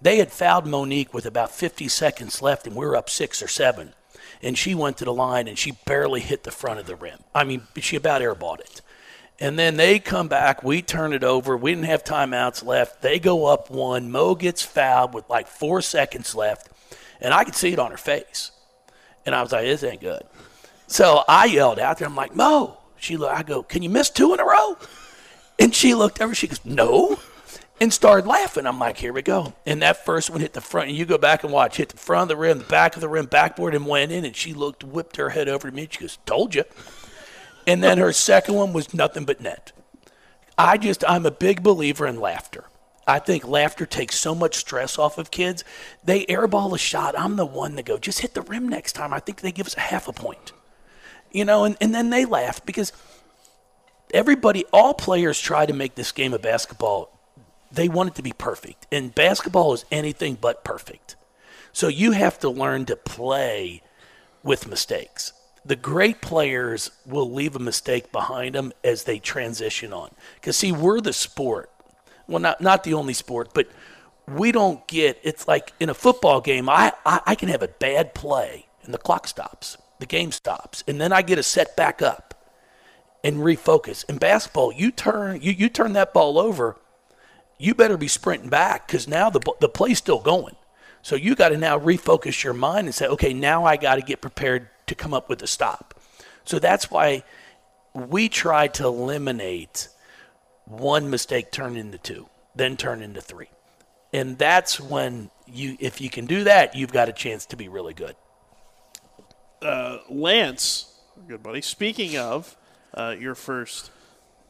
They had fouled Monique with about 50 seconds left, and we were up six or seven. And she went to the line and she barely hit the front of the rim. I mean, she about airballed it. And then they come back. We turn it over. We didn't have timeouts left. They go up one. Mo gets fouled with like four seconds left. And I could see it on her face. And I was like, this ain't good. So I yelled out there. I'm like, Mo. She I go, can you miss two in a row? And she looked over. She goes, no. And started laughing. I'm like, here we go. And that first one hit the front. And you go back and watch. Hit the front of the rim, the back of the rim, backboard, and went in. And she looked, whipped her head over to me. She goes, told you. And then her second one was nothing but net. I just, I'm a big believer in laughter. I think laughter takes so much stress off of kids. They airball a shot. I'm the one to go, just hit the rim next time. I think they give us a half a point. You know, and, and then they laugh because everybody, all players try to make this game of basketball, they want it to be perfect. And basketball is anything but perfect. So you have to learn to play with mistakes. The great players will leave a mistake behind them as they transition on. Because, see, we're the sport. Well, not, not the only sport, but we don't get it's like in a football game, I, I, I can have a bad play and the clock stops, the game stops, and then I get a set back up and refocus. In basketball, you turn you, you turn that ball over, you better be sprinting back because now the the play's still going. So you got to now refocus your mind and say, okay, now I got to get prepared to come up with a stop. So that's why we try to eliminate one mistake turn into two, then turn into three. And that's when you if you can do that, you've got a chance to be really good. Uh, Lance, good buddy. Speaking of uh, your first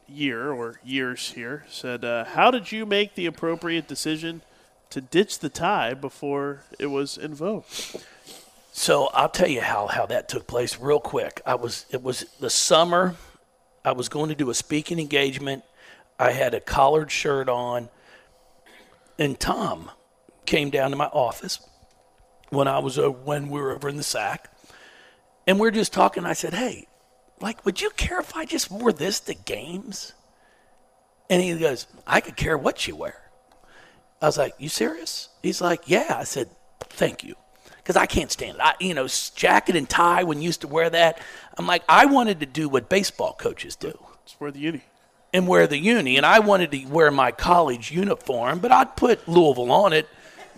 year or years here, said, uh, "How did you make the appropriate decision to ditch the tie before it was invoked?" So I'll tell you how, how that took place real quick. I was it was the summer. I was going to do a speaking engagement. I had a collared shirt on, and Tom came down to my office when I was uh, when we were over in the sack, and we are just talking. I said, "Hey, like, would you care if I just wore this to games?" And he goes, "I could care what you wear." I was like, "You serious?" He's like, "Yeah." I said, "Thank you." because I can't stand it. I, you know, jacket and tie when you used to wear that. I'm like, I wanted to do what baseball coaches do. Just wear the uni. And wear the uni. And I wanted to wear my college uniform, but I'd put Louisville on it.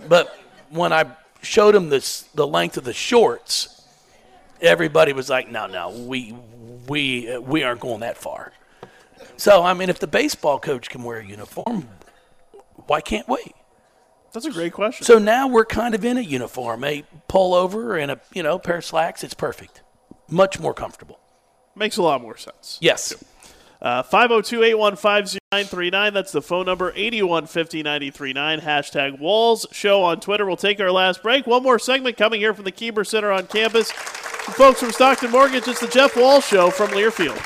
But when I showed him this, the length of the shorts, everybody was like, no, no, we, we, uh, we aren't going that far. So, I mean, if the baseball coach can wear a uniform, why can't we? That's a great question. So now we're kind of in a uniform, a pullover and a you know pair of slacks. It's perfect, much more comfortable. Makes a lot more sense. Yes. Uh, 502-815-0939. That's the phone number, 8150-939. Hashtag Walz Show on Twitter. We'll take our last break. One more segment coming here from the Keeper Center on campus. Folks from Stockton Mortgage. It's the Jeff Walz Show from Learfield.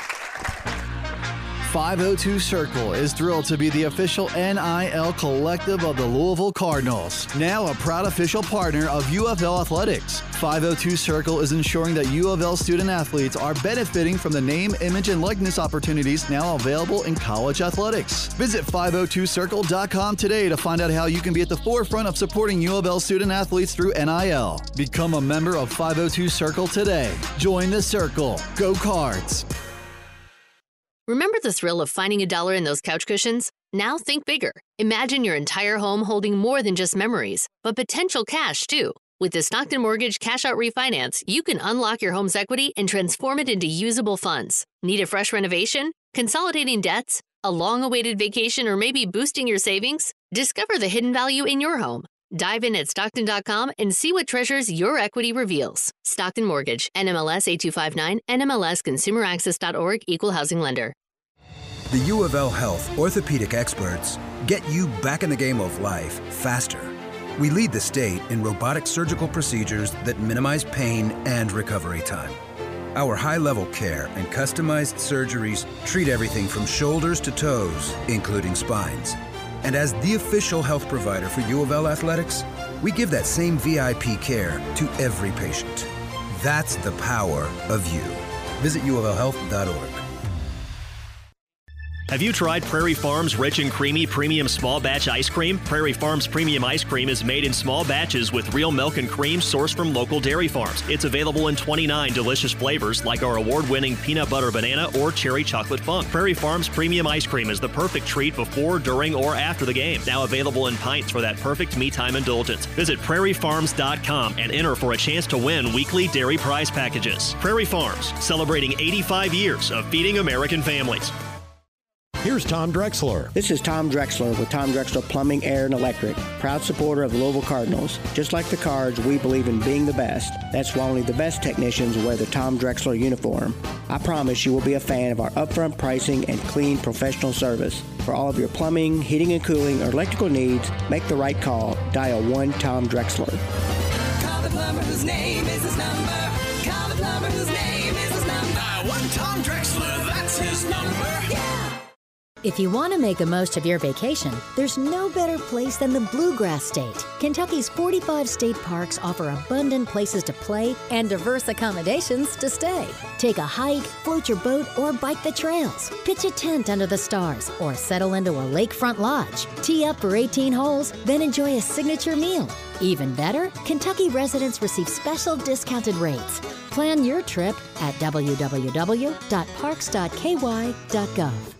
502 Circle is thrilled to be the official NIL collective of the Louisville Cardinals, now a proud official partner of U of L Athletics. 502 Circle is ensuring that U of L student athletes are benefiting from the name, image, and likeness opportunities now available in college athletics. Visit 502circle.com today to find out how you can be at the forefront of supporting U of L student athletes through NIL. Become a member of 502 Circle today. Join the circle. Go Cards. Remember the thrill of finding a dollar in those couch cushions? Now think bigger. Imagine your entire home holding more than just memories, but potential cash too. With the Stockton Mortgage Cash Out Refinance, you can unlock your home's equity and transform it into usable funds. Need a fresh renovation? Consolidating debts? A long awaited vacation or maybe boosting your savings? Discover the hidden value in your home. Dive in at Stockton.com and see what treasures your equity reveals. Stockton Mortgage, NMLS 8259, NMLS ConsumerAccess.org, Equal Housing Lender. The U of L Health orthopedic experts get you back in the game of life faster. We lead the state in robotic surgical procedures that minimize pain and recovery time. Our high level care and customized surgeries treat everything from shoulders to toes, including spines. And as the official health provider for U of L Athletics, we give that same VIP care to every patient. That's the power of you. Visit UofLHealth.org. Have you tried Prairie Farms Rich and Creamy Premium Small Batch Ice Cream? Prairie Farms Premium Ice Cream is made in small batches with real milk and cream sourced from local dairy farms. It's available in 29 delicious flavors like our award winning peanut butter banana or cherry chocolate funk. Prairie Farms Premium Ice Cream is the perfect treat before, during, or after the game. Now available in pints for that perfect me time indulgence. Visit prairiefarms.com and enter for a chance to win weekly dairy prize packages. Prairie Farms, celebrating 85 years of feeding American families. Here's Tom Drexler. This is Tom Drexler with Tom Drexler Plumbing, Air, and Electric, proud supporter of the Louisville Cardinals. Just like the Cards, we believe in being the best. That's why only the best technicians wear the Tom Drexler uniform. I promise you will be a fan of our upfront pricing and clean professional service. For all of your plumbing, heating and cooling, or electrical needs, make the right call. Dial 1 Tom Drexler. If you want to make the most of your vacation, there's no better place than the Bluegrass State. Kentucky's 45 state parks offer abundant places to play and diverse accommodations to stay. Take a hike, float your boat, or bike the trails. Pitch a tent under the stars or settle into a lakefront lodge. Tee up for 18 holes, then enjoy a signature meal. Even better, Kentucky residents receive special discounted rates. Plan your trip at www.parks.ky.gov.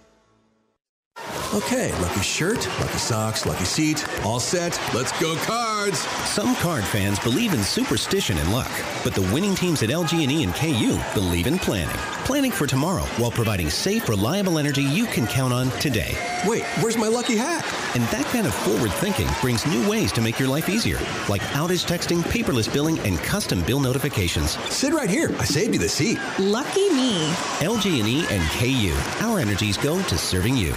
Okay, lucky shirt, lucky socks, lucky seat, all set. Let's go cards. Some card fans believe in superstition and luck, but the winning teams at LG&E and KU believe in planning. Planning for tomorrow while providing safe, reliable energy you can count on today. Wait, where's my lucky hat? And that kind of forward thinking brings new ways to make your life easier, like outage texting, paperless billing, and custom bill notifications. Sit right here. I saved you the seat. Lucky me. LG&E and KU. Our energies go to serving you.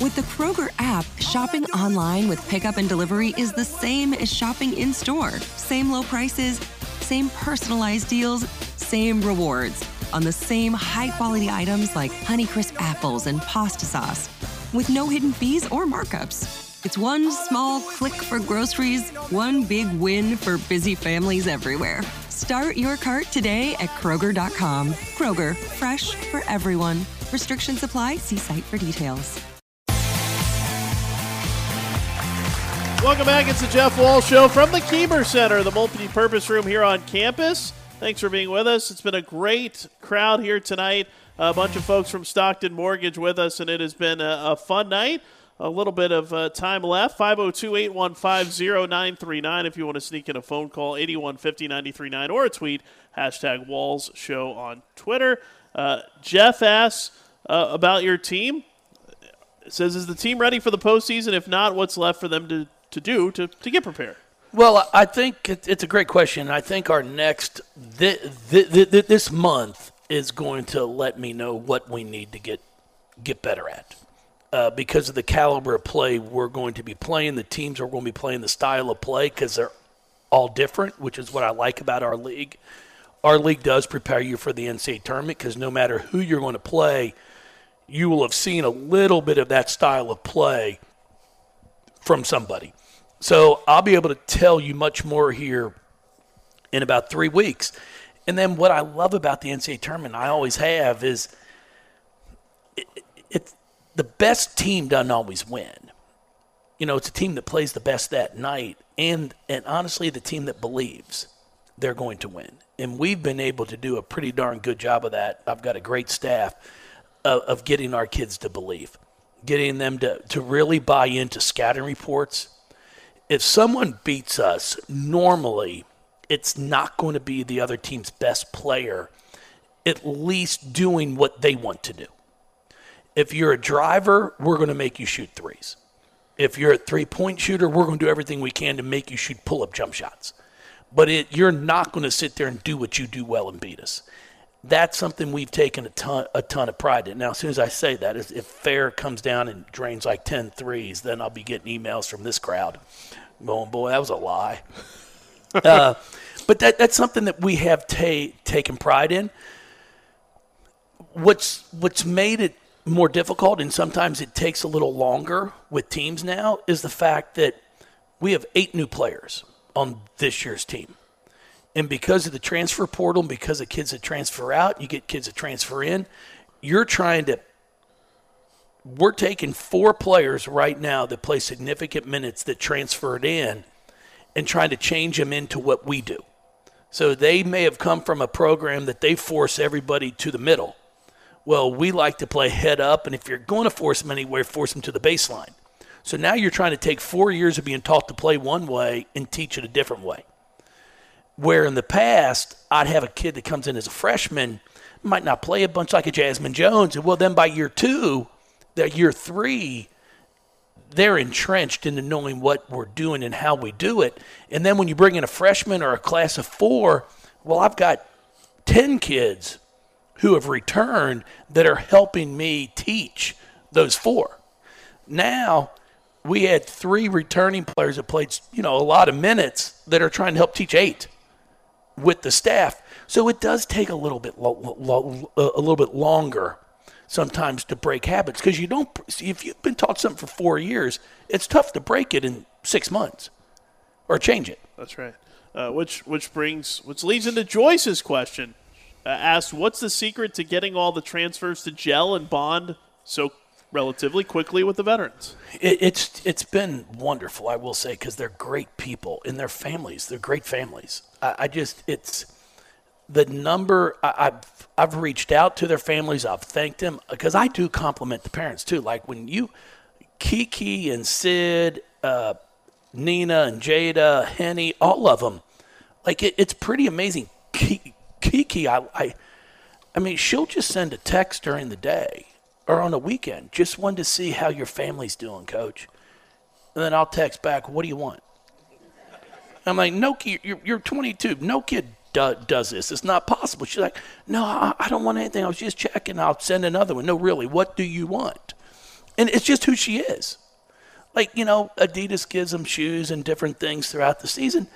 With the Kroger app, shopping online with pickup and delivery is the same as shopping in store. Same low prices, same personalized deals, same rewards on the same high quality items like Honeycrisp apples and pasta sauce with no hidden fees or markups. It's one small click for groceries, one big win for busy families everywhere. Start your cart today at Kroger.com. Kroger, fresh for everyone. Restrictions apply. See site for details. Welcome back. It's the Jeff Walz Show from the Keemer Center, the multi-purpose room here on campus. Thanks for being with us. It's been a great crowd here tonight. A bunch of folks from Stockton Mortgage with us, and it has been a, a fun night. A little bit of uh, time left. 502 815 0939 if you want to sneak in a phone call, 8150 939, or a tweet, hashtag Walz Show on Twitter. Uh, Jeff asks uh, about your team. Says, is the team ready for the postseason? If not, what's left for them to, to do to, to get prepared? Well, I think it's a great question. I think our next th- th- th- this month is going to let me know what we need to get get better at. Uh, because of the caliber of play we're going to be playing, the teams are going to be playing the style of play because they're all different, which is what I like about our league. Our league does prepare you for the NCAA tournament because no matter who you're going to play, you will have seen a little bit of that style of play from somebody. So I'll be able to tell you much more here in about three weeks. And then what I love about the NCAA tournament, I always have, is it, the best team doesn't always win. You know, it's a team that plays the best that night, and and honestly, the team that believes they're going to win. And we've been able to do a pretty darn good job of that. I've got a great staff of, of getting our kids to believe, getting them to, to really buy into scouting reports. If someone beats us, normally it's not going to be the other team's best player, at least doing what they want to do. If you're a driver, we're going to make you shoot threes. If you're a three point shooter, we're going to do everything we can to make you shoot pull up jump shots. But it, you're not going to sit there and do what you do well and beat us. That's something we've taken a ton, a ton of pride in. Now, as soon as I say that, if Fair comes down and drains like 10 threes, then I'll be getting emails from this crowd. going, boy, that was a lie. <laughs> uh, but that, that's something that we have ta- taken pride in. What's what's made it more difficult, and sometimes it takes a little longer with teams now, is the fact that we have eight new players on this year's team. And because of the transfer portal, and because of kids that transfer out, you get kids that transfer in, you're trying to. We're taking four players right now that play significant minutes that transferred in and trying to change them into what we do. So they may have come from a program that they force everybody to the middle. Well, we like to play head up, and if you're going to force them anywhere, force them to the baseline. So now you're trying to take four years of being taught to play one way and teach it a different way. Where in the past, I'd have a kid that comes in as a freshman, might not play a bunch like a Jasmine Jones, and well, then by year two, that year three, they're entrenched into knowing what we're doing and how we do it. And then when you bring in a freshman or a class of four, well, I've got 10 kids who have returned that are helping me teach those four. Now, we had three returning players that played, you know, a lot of minutes that are trying to help teach eight with the staff. So it does take a little bit lo- lo- a little bit longer sometimes to break habits because you don't see if you've been taught something for four years, it's tough to break it in six months or change it. That's right. Uh, which which brings which leads into Joyce's question. Uh, asked, "What's the secret to getting all the transfers to gel and bond so relatively quickly with the veterans?" It, it's it's been wonderful, I will say, because they're great people and their families. They're great families. I, I just it's the number I, I've I've reached out to their families. I've thanked them because I do compliment the parents too. Like when you Kiki and Sid, uh, Nina and Jada, Henny, all of them. Like it, it's pretty amazing. Kiki, I, I, I mean, she'll just send a text during the day or on a weekend. Just wanted to see how your family's doing, Coach. And then I'll text back, "What do you want?" I'm like, "No, you're, you're 22. No kid do, does this. It's not possible." She's like, "No, I, I don't want anything. I was just checking. I'll send another one." No, really, what do you want? And it's just who she is. Like, you know, Adidas gives them shoes and different things throughout the season.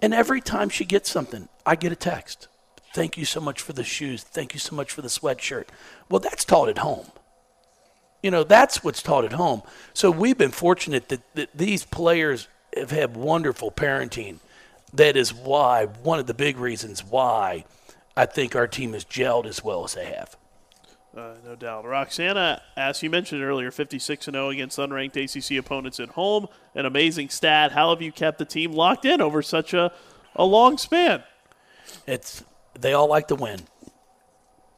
And every time she gets something, I get a text. Thank you so much for the shoes. Thank you so much for the sweatshirt. Well, that's taught at home. You know, that's what's taught at home. So we've been fortunate that, that these players have had wonderful parenting. That is why, one of the big reasons why I think our team has gelled as well as they have. Uh, no doubt. Roxana as you mentioned earlier, 56 0 against unranked ACC opponents at home. An amazing stat. How have you kept the team locked in over such a, a long span? It's they all like to win.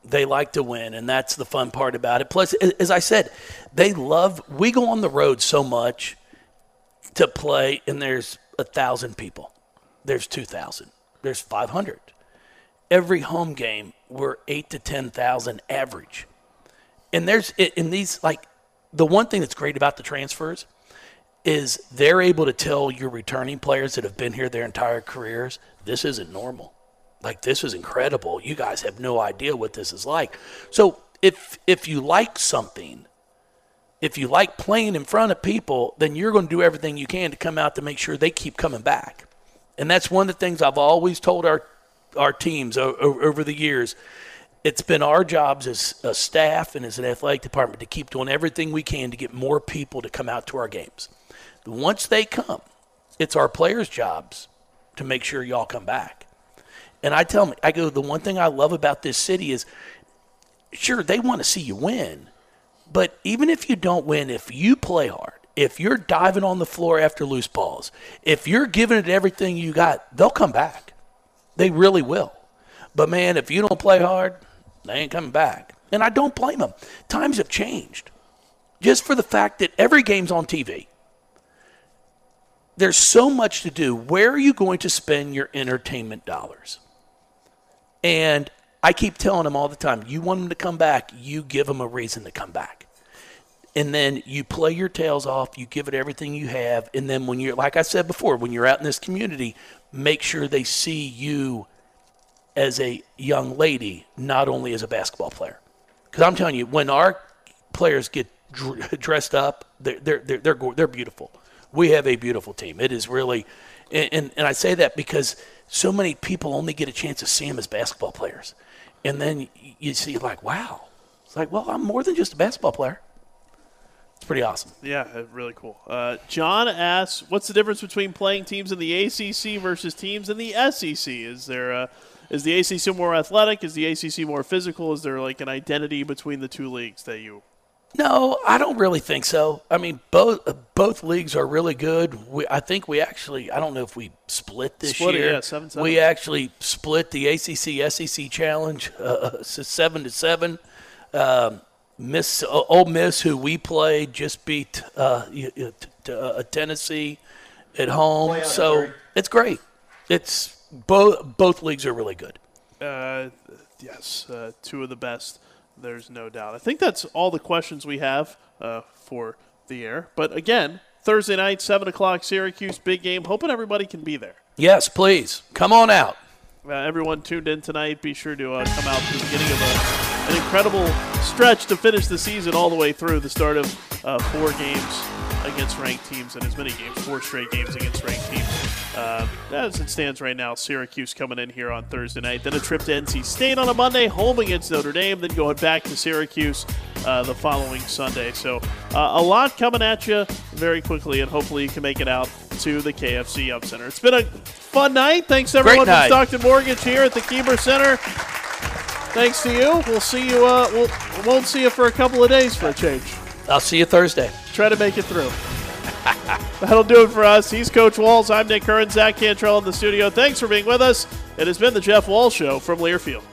They like to win, and that's the fun part about it. Plus, as I said, they love. We go on the road so much to play, and there's a thousand people. There's two thousand. There's five hundred. Every home game, we're eight to ten thousand average. And there's in these like the one thing that's great about the transfers is they're able to tell your returning players that have been here their entire careers, this isn't normal. Like this is incredible. You guys have no idea what this is like. So if if you like something, if you like playing in front of people, then you're going to do everything you can to come out to make sure they keep coming back. And that's one of the things I've always told our our teams over the years. It's been our jobs as a staff and as an athletic department to keep doing everything we can to get more people to come out to our games. Once they come, it's our players' jobs to make sure y'all come back. And I tell them, I go, the one thing I love about this city is, sure, they want to see you win, but even if you don't win, if you play hard, if you're diving on the floor after loose balls, if you're giving it everything you got, they'll come back. They really will. But man, if you don't play hard, they ain't coming back. And I don't blame them. Times have changed. Just for the fact that every game's on TV. There's so much to do. Where are you going to spend your entertainment dollars? And I keep telling them all the time you want them to come back, you give them a reason to come back. And then you play your tails off, you give it everything you have. And then when you're, like I said before, when you're out in this community, make sure they see you as a young lady, not only as a basketball player. Because I'm telling you, when our players get <laughs> dressed up, they're, they're, they're, they're, they're beautiful. We have a beautiful team. It is really, and, and, and I say that because so many people only get a chance to see them as basketball players. And then you see, like, wow. It's like, well, I'm more than just a basketball player. It's pretty awesome. Yeah, uh, really cool. Uh, John asks, "What's the difference between playing teams in the ACC versus teams in the SEC? Is there a, is the ACC more athletic? Is the ACC more physical? Is there like an identity between the two leagues that you?" No, I don't really think so. I mean, both both leagues are really good. We, I think we actually, I don't know if we split this Split it, year. yeah, seven, seven. We actually split the ACC SEC challenge uh, so seven to seven. Um, Miss uh, Ole Miss, who we played, just beat uh, y- y- t- t- uh, Tennessee at home. So it's great. It's both both leagues are really good. Uh, yes, uh, two of the best. There's no doubt. I think that's all the questions we have uh, for the air. But again, Thursday night, seven o'clock, Syracuse, big game. Hoping everybody can be there. Yes, please come on out. Uh, everyone tuned in tonight. Be sure to uh, come out to the beginning of a, an incredible stretch to finish the season all the way through. The start of uh, four games against ranked teams and as many games, four straight games against ranked teams. Uh, as it stands right now, Syracuse coming in here on Thursday night. Then a trip to NC State on a Monday, home against Notre Dame. Then going back to Syracuse uh, the following Sunday. So uh, a lot coming at you very quickly, and hopefully you can make it out to the KFC Yum! Center. It's been a fun night. Thanks everyone night. from Stockton Mortgage here at the Kieber Center. Thanks to you. We'll see you. Uh, we'll, won't see you for a couple of days for a change. I'll see you Thursday. Try to make it through. That'll do it for us. He's Coach Walz. I'm Nick Curran. Zach Cantrell in the studio. Thanks for being with us. It has been the Jeff Walz Show from Learfield.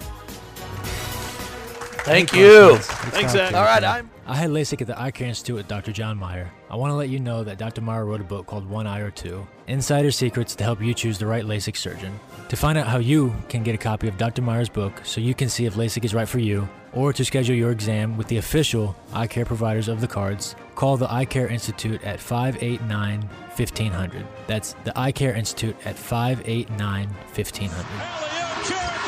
Thank you. Thanks, Zach. All right, I'm. I had LASIK at the Eye Care Institute with Dr. John Meyer. I want to let you know that Dr. Meyer wrote a book called One Eye or Two Insider Secrets to help you choose the right LASIK surgeon. To find out how you can get a copy of Dr. Meyer's book so you can see if LASIK is right for you, or to schedule your exam with the official eye care providers of the cards, call the Eye Care Institute at 589 1500. That's the Eye Care Institute at 589 1500.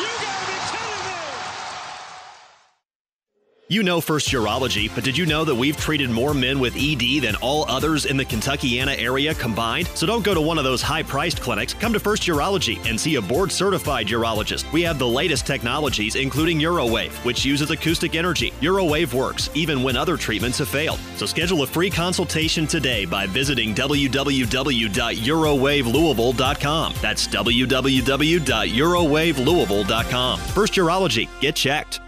You know First Urology, but did you know that we've treated more men with ED than all others in the Kentuckiana area combined? So don't go to one of those high priced clinics. Come to First Urology and see a board certified urologist. We have the latest technologies, including Eurowave, which uses acoustic energy. Eurowave works even when other treatments have failed. So schedule a free consultation today by visiting www.eurowavelouisville.com. That's www.eurowavelouisville.com. First Urology, get checked.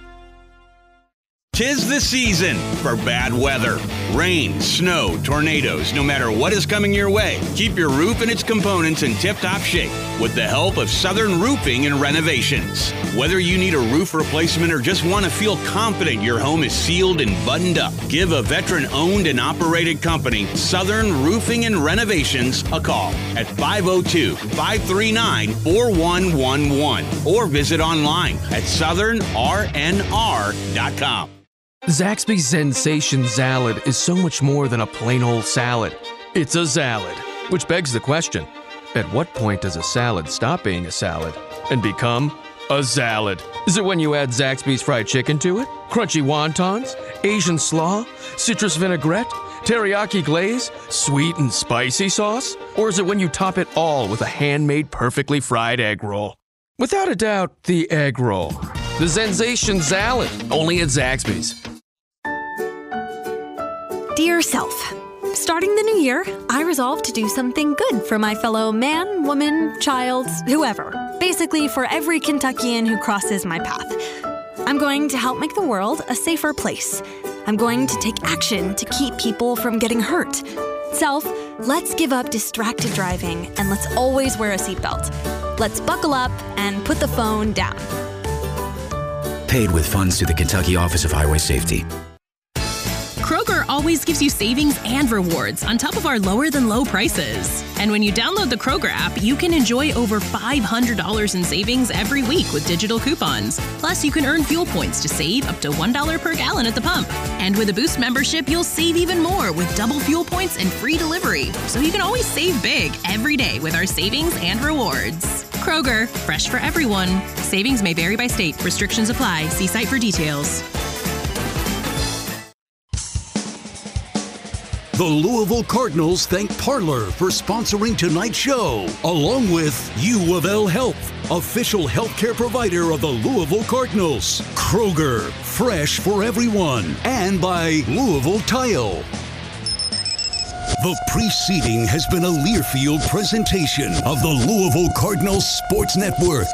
Tis the season for bad weather. Rain, snow, tornadoes, no matter what is coming your way, keep your roof and its components in tip top shape with the help of Southern Roofing and Renovations. Whether you need a roof replacement or just want to feel confident your home is sealed and buttoned up, give a veteran owned and operated company, Southern Roofing and Renovations, a call at 502 539 4111 or visit online at southernnr.com. Zaxby's Sensation Salad is so much more than a plain old salad. It's a salad, which begs the question at what point does a salad stop being a salad and become a salad? Is it when you add Zaxby's fried chicken to it? Crunchy wontons? Asian slaw? Citrus vinaigrette? Teriyaki glaze? Sweet and spicy sauce? Or is it when you top it all with a handmade, perfectly fried egg roll? Without a doubt, the egg roll. The Sensation Salad, only at Zaxby's. Dear self, starting the new year, I resolved to do something good for my fellow man, woman, child, whoever. Basically, for every Kentuckian who crosses my path. I'm going to help make the world a safer place. I'm going to take action to keep people from getting hurt. Self, let's give up distracted driving and let's always wear a seatbelt. Let's buckle up and put the phone down. Paid with funds to the Kentucky Office of Highway Safety. Always gives you savings and rewards on top of our lower than low prices. And when you download the Kroger app, you can enjoy over $500 in savings every week with digital coupons. Plus, you can earn fuel points to save up to $1 per gallon at the pump. And with a Boost membership, you'll save even more with double fuel points and free delivery. So you can always save big every day with our savings and rewards. Kroger, fresh for everyone. Savings may vary by state. Restrictions apply. See site for details. The Louisville Cardinals thank Parlor for sponsoring tonight's show, along with U of L Health, official healthcare provider of the Louisville Cardinals, Kroger, fresh for everyone, and by Louisville Tile. The preceding has been a Learfield presentation of the Louisville Cardinals Sports Network.